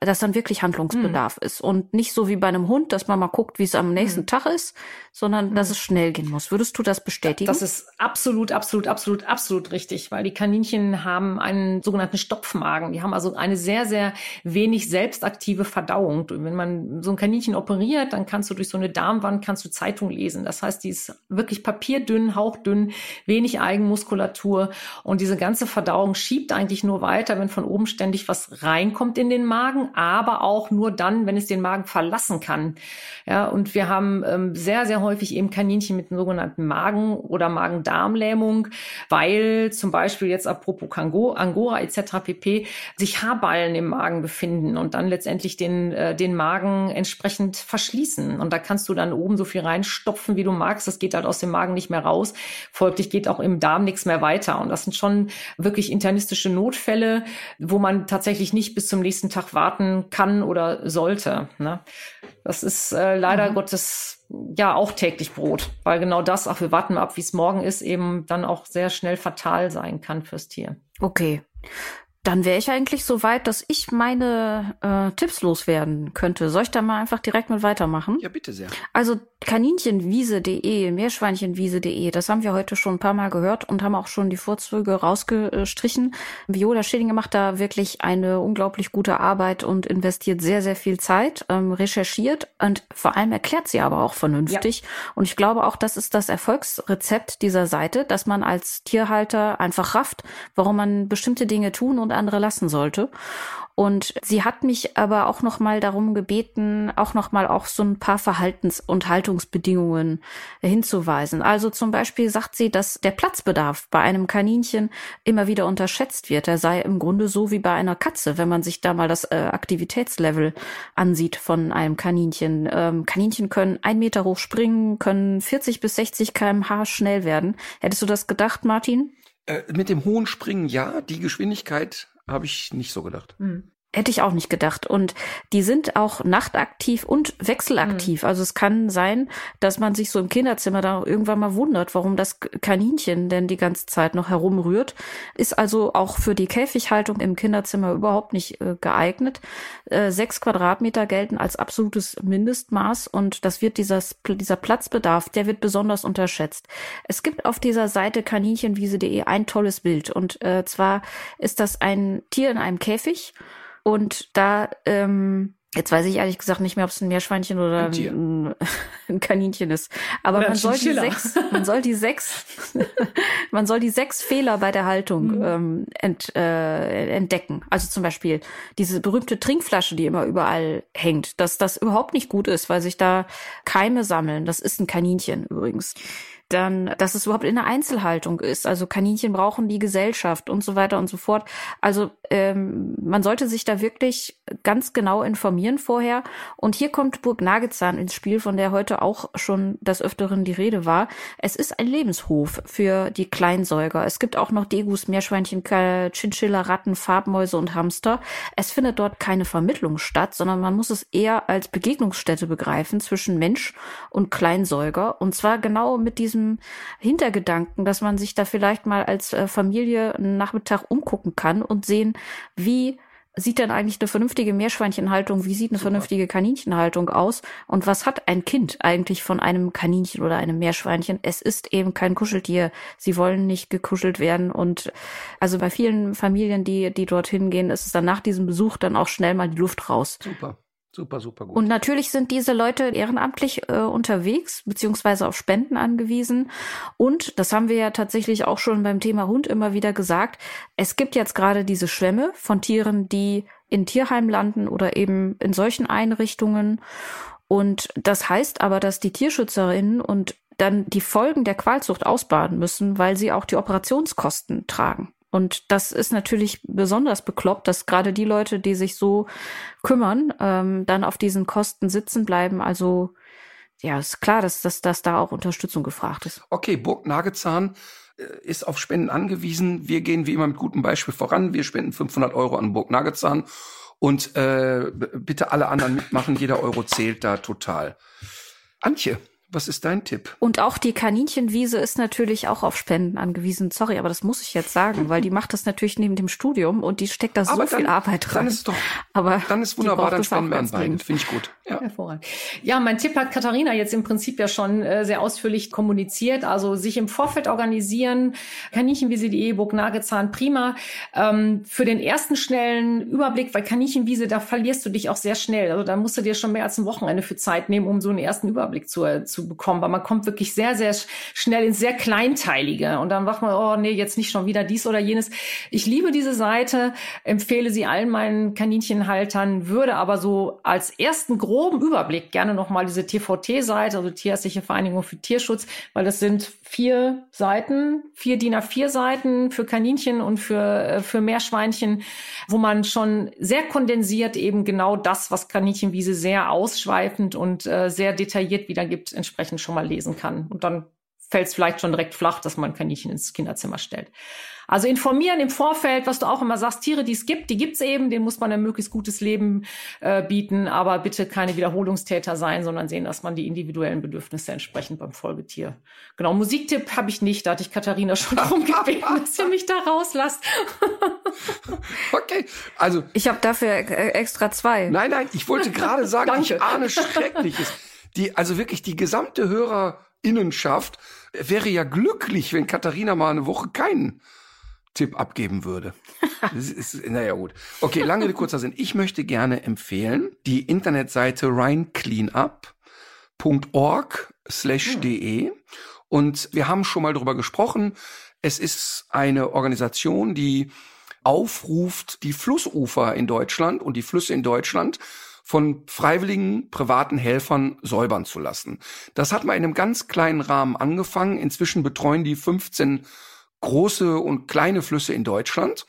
dass dann wirklich Handlungsbedarf mhm. ist und nicht so wie bei einem Hund, dass man mal guckt, wie es am nächsten mhm. Tag ist, sondern dass hm. es schnell gehen muss. Würdest du das bestätigen? Das ist absolut, absolut, absolut, absolut richtig, weil die Kaninchen haben einen sogenannten Stopfmagen. Die haben also eine sehr, sehr wenig selbstaktive Verdauung. Wenn man so ein Kaninchen operiert, dann kannst du durch so eine Darmwand kannst du Zeitung lesen. Das heißt, die ist wirklich papierdünn, hauchdünn, wenig Eigenmuskulatur und diese ganze Verdauung schiebt eigentlich nur weiter, wenn von oben ständig was reinkommt in den Magen, aber auch nur dann, wenn es den Magen verlassen kann. Ja, und wir haben ähm, sehr, sehr häufig eben Kaninchen mit einer sogenannten Magen- oder Magen-Darm-Lähmung, weil zum Beispiel jetzt apropos Kango, Angora etc. pp. sich Haarballen im Magen befinden und dann letztendlich den, äh, den Magen entsprechend verschließen. Und da kannst du dann oben so viel reinstopfen, wie du magst. Das geht halt aus dem Magen nicht mehr raus. Folglich geht auch im Darm nichts mehr weiter. Und das sind schon wirklich internistische Notfälle, wo man tatsächlich nicht bis zum nächsten Tag warten kann oder sollte. Ne? Das ist äh, leider mhm. Gottes ja auch täglich Brot, weil genau das, ach, wir warten mal ab, wie es morgen ist, eben dann auch sehr schnell fatal sein kann fürs Tier. Okay. Dann wäre ich eigentlich so weit, dass ich meine äh, Tipps loswerden könnte. Soll ich da mal einfach direkt mit weitermachen? Ja, bitte sehr. Also Kaninchenwiese.de, Meerschweinchenwiese.de, das haben wir heute schon ein paar Mal gehört und haben auch schon die Vorzüge rausgestrichen. Viola Schillinge macht da wirklich eine unglaublich gute Arbeit und investiert sehr, sehr viel Zeit, ähm, recherchiert und vor allem erklärt sie aber auch vernünftig. Ja. Und ich glaube auch, das ist das Erfolgsrezept dieser Seite, dass man als Tierhalter einfach rafft, warum man bestimmte Dinge tun und andere lassen sollte. Und sie hat mich aber auch noch mal darum gebeten, auch noch mal auch so ein paar Verhaltens- und Haltungsbedingungen hinzuweisen. Also zum Beispiel sagt sie, dass der Platzbedarf bei einem Kaninchen immer wieder unterschätzt wird. Er sei im Grunde so wie bei einer Katze, wenn man sich da mal das äh, Aktivitätslevel ansieht von einem Kaninchen. Ähm, Kaninchen können ein Meter hoch springen, können 40 bis 60 kmh schnell werden. Hättest du das gedacht, Martin? Äh, mit dem hohen Springen ja, die Geschwindigkeit habe ich nicht so gedacht. Mhm. Hätte ich auch nicht gedacht. Und die sind auch nachtaktiv und wechselaktiv. Mhm. Also es kann sein, dass man sich so im Kinderzimmer da irgendwann mal wundert, warum das Kaninchen denn die ganze Zeit noch herumrührt. Ist also auch für die Käfighaltung im Kinderzimmer überhaupt nicht äh, geeignet. Äh, sechs Quadratmeter gelten als absolutes Mindestmaß und das wird dieses, dieser Platzbedarf, der wird besonders unterschätzt. Es gibt auf dieser Seite kaninchenwiese.de ein tolles Bild und äh, zwar ist das ein Tier in einem Käfig und da, ähm, jetzt weiß ich ehrlich gesagt nicht mehr, ob es ein Meerschweinchen oder ein, ein, Kaninchen ist. Aber man soll, die sechs, man soll die sechs, man soll die sechs Fehler bei der Haltung mhm. ähm, ent, äh, entdecken. Also zum Beispiel diese berühmte Trinkflasche, die immer überall hängt, dass das überhaupt nicht gut ist, weil sich da Keime sammeln. Das ist ein Kaninchen übrigens dann, dass es überhaupt in der Einzelhaltung ist. Also Kaninchen brauchen die Gesellschaft und so weiter und so fort. Also ähm, man sollte sich da wirklich ganz genau informieren vorher. Und hier kommt Burg Nagezahn ins Spiel, von der heute auch schon des Öfteren die Rede war. Es ist ein Lebenshof für die Kleinsäuger. Es gibt auch noch Degus, Meerschweinchen, Chinchilla, Ratten, Farbmäuse und Hamster. Es findet dort keine Vermittlung statt, sondern man muss es eher als Begegnungsstätte begreifen zwischen Mensch und Kleinsäuger. Und zwar genau mit diesem diesem Hintergedanken, dass man sich da vielleicht mal als äh, Familie einen Nachmittag umgucken kann und sehen, wie sieht denn eigentlich eine vernünftige Meerschweinchenhaltung, wie sieht eine Super. vernünftige Kaninchenhaltung aus und was hat ein Kind eigentlich von einem Kaninchen oder einem Meerschweinchen? Es ist eben kein Kuscheltier. Sie wollen nicht gekuschelt werden und also bei vielen Familien, die, die dorthin gehen, ist es dann nach diesem Besuch dann auch schnell mal die Luft raus. Super. Super, super gut. Und natürlich sind diese Leute ehrenamtlich äh, unterwegs, beziehungsweise auf Spenden angewiesen. Und das haben wir ja tatsächlich auch schon beim Thema Hund immer wieder gesagt. Es gibt jetzt gerade diese Schwämme von Tieren, die in Tierheim landen oder eben in solchen Einrichtungen. Und das heißt aber, dass die Tierschützerinnen und dann die Folgen der Qualzucht ausbaden müssen, weil sie auch die Operationskosten tragen. Und das ist natürlich besonders bekloppt, dass gerade die Leute, die sich so kümmern, ähm, dann auf diesen Kosten sitzen bleiben. Also ja, ist klar, dass, dass, dass da auch Unterstützung gefragt ist. Okay, Burg Nagezahn äh, ist auf Spenden angewiesen. Wir gehen wie immer mit gutem Beispiel voran. Wir spenden 500 Euro an Burg Nagezahn und äh, bitte alle anderen mitmachen. Jeder Euro zählt da total. Antje, was ist dein Tipp? Und auch die Kaninchenwiese ist natürlich auch auf Spenden angewiesen. Sorry, aber das muss ich jetzt sagen, weil die macht das natürlich neben dem Studium und die steckt da so dann, viel Arbeit rein. Dann ist doch, aber dann ist wunderbar, dann spenden wir an beide. Finde ich gut. Ja. Hervorragend. Ja, mein Tipp hat Katharina jetzt im Prinzip ja schon äh, sehr ausführlich kommuniziert. Also sich im Vorfeld organisieren, Kaninchenwiese.de, Burg Nagezahn, prima. Ähm, für den ersten schnellen Überblick, weil Kaninchenwiese, da verlierst du dich auch sehr schnell. Also da musst du dir schon mehr als ein Wochenende für Zeit nehmen, um so einen ersten Überblick zu, zu zu bekommen, weil man kommt wirklich sehr, sehr schnell ins sehr Kleinteilige und dann macht man, oh nee, jetzt nicht schon wieder dies oder jenes. Ich liebe diese Seite, empfehle sie allen meinen Kaninchenhaltern, würde aber so als ersten groben Überblick gerne nochmal diese TVT-Seite, also Tierärztliche Vereinigung für Tierschutz, weil das sind vier Seiten, vier DIN A4 Seiten für Kaninchen und für, äh, für Meerschweinchen, wo man schon sehr kondensiert eben genau das, was Kaninchenwiese sehr ausschweifend und äh, sehr detailliert wiedergibt, entsprechend schon mal lesen kann. Und dann fällt es vielleicht schon direkt flach, dass man Kaninchen ins Kinderzimmer stellt. Also informieren im Vorfeld, was du auch immer sagst, Tiere, die es gibt, die gibt's eben, denen muss man ein möglichst gutes Leben äh, bieten, aber bitte keine Wiederholungstäter sein, sondern sehen, dass man die individuellen Bedürfnisse entsprechend beim Folgetier. Genau, Musiktipp habe ich nicht, da hatte ich Katharina schon darum gebeten, dass ihr mich da rauslasst. okay, also ich habe dafür äh, extra zwei. Nein, nein, ich wollte gerade sagen, ich ahne Schreckliches. Die, also wirklich die gesamte Hörerinnenschaft wäre ja glücklich, wenn Katharina mal eine Woche keinen Tipp abgeben würde. Das ist, naja, gut. Okay, lange kurzer Sinn. Ich möchte gerne empfehlen die Internetseite rheincleanup.org slash de. Und wir haben schon mal drüber gesprochen. Es ist eine Organisation, die aufruft, die Flussufer in Deutschland und die Flüsse in Deutschland von freiwilligen privaten Helfern säubern zu lassen. Das hat mal in einem ganz kleinen Rahmen angefangen. Inzwischen betreuen die 15 große und kleine Flüsse in Deutschland.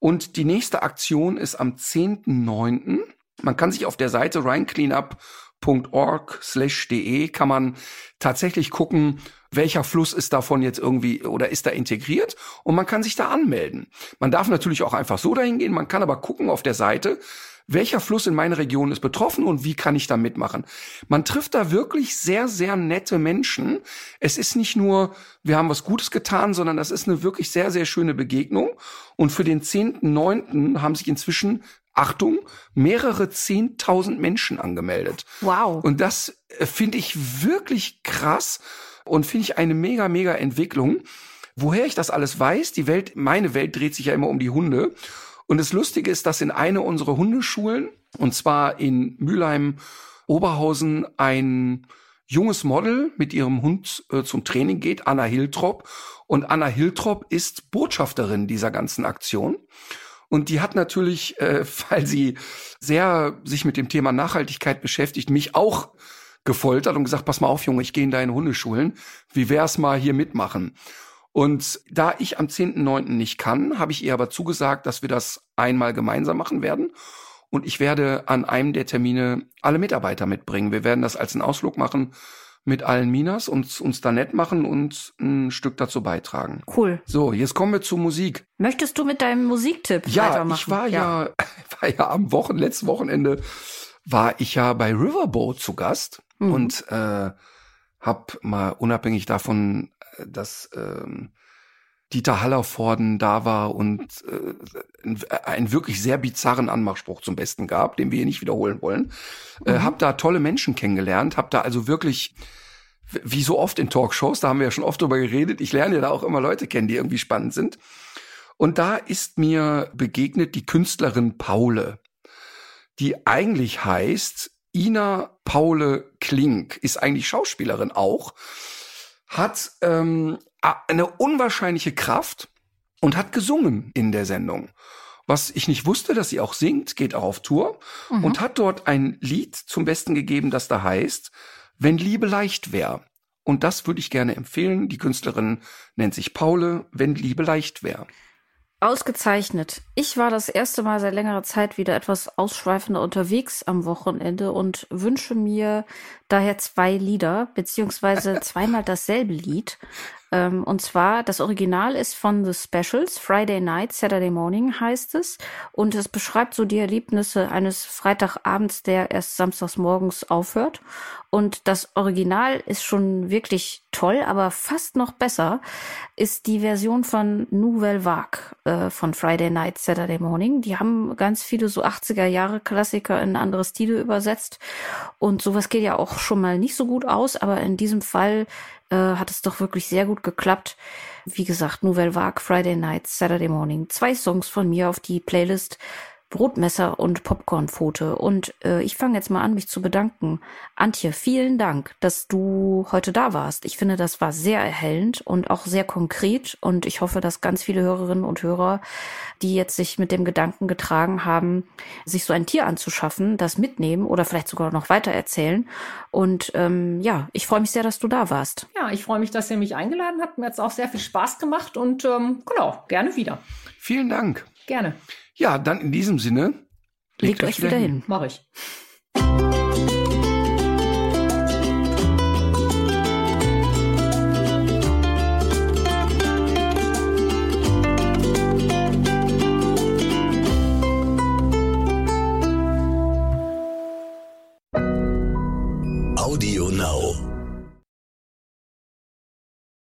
Und die nächste Aktion ist am 10.9. Man kann sich auf der Seite rheincleanup.org/de kann man tatsächlich gucken, welcher Fluss ist davon jetzt irgendwie oder ist da integriert und man kann sich da anmelden. Man darf natürlich auch einfach so dahin gehen, man kann aber gucken auf der Seite, welcher Fluss in meiner Region ist betroffen und wie kann ich da mitmachen. Man trifft da wirklich sehr, sehr nette Menschen. Es ist nicht nur, wir haben was Gutes getan, sondern das ist eine wirklich sehr, sehr schöne Begegnung. Und für den 10.9. haben sich inzwischen Achtung, mehrere zehntausend Menschen angemeldet. Wow. Und das äh, finde ich wirklich krass und finde ich eine mega, mega Entwicklung. Woher ich das alles weiß, die Welt, meine Welt dreht sich ja immer um die Hunde. Und das Lustige ist, dass in eine unserer Hundeschulen, und zwar in Mülheim, Oberhausen, ein junges Model mit ihrem Hund äh, zum Training geht, Anna Hiltrop. Und Anna Hiltrop ist Botschafterin dieser ganzen Aktion. Und die hat natürlich, äh, weil sie sehr sich mit dem Thema Nachhaltigkeit beschäftigt, mich auch gefoltert und gesagt, pass mal auf, Junge, ich gehe in deine Hundeschulen. Wie wär's mal hier mitmachen? Und da ich am 10.9. nicht kann, habe ich ihr aber zugesagt, dass wir das einmal gemeinsam machen werden. Und ich werde an einem der Termine alle Mitarbeiter mitbringen. Wir werden das als einen Ausflug machen mit allen Minas und uns da nett machen und ein Stück dazu beitragen. Cool. So, jetzt kommen wir zur Musik. Möchtest du mit deinem Musiktipp ja, weitermachen? Ich war ja, ja, war ja am Wochen, letzten Wochenende war ich ja bei Riverboat zu Gast mhm. und äh, hab mal unabhängig davon, dass ähm, Dieter Hallervorden da war und äh, einen wirklich sehr bizarren Anmachspruch zum Besten gab, den wir hier nicht wiederholen wollen. Äh, mhm. Äh, hab da tolle Menschen kennengelernt, hab da also wirklich wie so oft in Talkshows, da haben wir ja schon oft drüber geredet, ich lerne ja da auch immer Leute kennen, die irgendwie spannend sind. Und da ist mir begegnet die Künstlerin Paule, die eigentlich heißt Ina Paule Klink, ist eigentlich Schauspielerin auch, hat ähm, eine unwahrscheinliche Kraft und hat gesungen in der Sendung. Was ich nicht wusste, dass sie auch singt, geht auch auf Tour mhm. und hat dort ein Lied zum Besten gegeben, das da heißt, wenn Liebe leicht wär. Und das würde ich gerne empfehlen. Die Künstlerin nennt sich Paule, wenn Liebe leicht wär. Ausgezeichnet. Ich war das erste Mal seit längerer Zeit wieder etwas ausschweifender unterwegs am Wochenende und wünsche mir daher zwei Lieder, beziehungsweise zweimal dasselbe Lied. Ähm, und zwar, das Original ist von The Specials, Friday Night, Saturday Morning heißt es. Und es beschreibt so die Erlebnisse eines Freitagabends, der erst samstags morgens aufhört. Und das Original ist schon wirklich toll, aber fast noch besser ist die Version von Nouvelle Vague äh, von Friday Night, Saturday Morning. Die haben ganz viele so 80er Jahre Klassiker in andere Stile übersetzt. Und sowas geht ja auch schon mal nicht so gut aus, aber in diesem Fall äh, hat es doch wirklich sehr gut geklappt. Wie gesagt, Nouvelle Vague, Friday Night, Saturday Morning. Zwei Songs von mir auf die Playlist Brotmesser und Popcornpfote. Und äh, ich fange jetzt mal an, mich zu bedanken. Antje, vielen Dank, dass du heute da warst. Ich finde, das war sehr erhellend und auch sehr konkret. Und ich hoffe, dass ganz viele Hörerinnen und Hörer, die jetzt sich mit dem Gedanken getragen haben, sich so ein Tier anzuschaffen, das mitnehmen oder vielleicht sogar noch weiter erzählen. Und ähm, ja, ich freue mich sehr, dass du da warst. Ja, ich freue mich, dass ihr mich eingeladen habt. Mir hat es auch sehr viel Spaß gemacht und ähm, genau, gerne wieder. Vielen Dank. Gerne. Ja, dann in diesem Sinne. Legt, legt euch wieder hin. hin. Mach ich.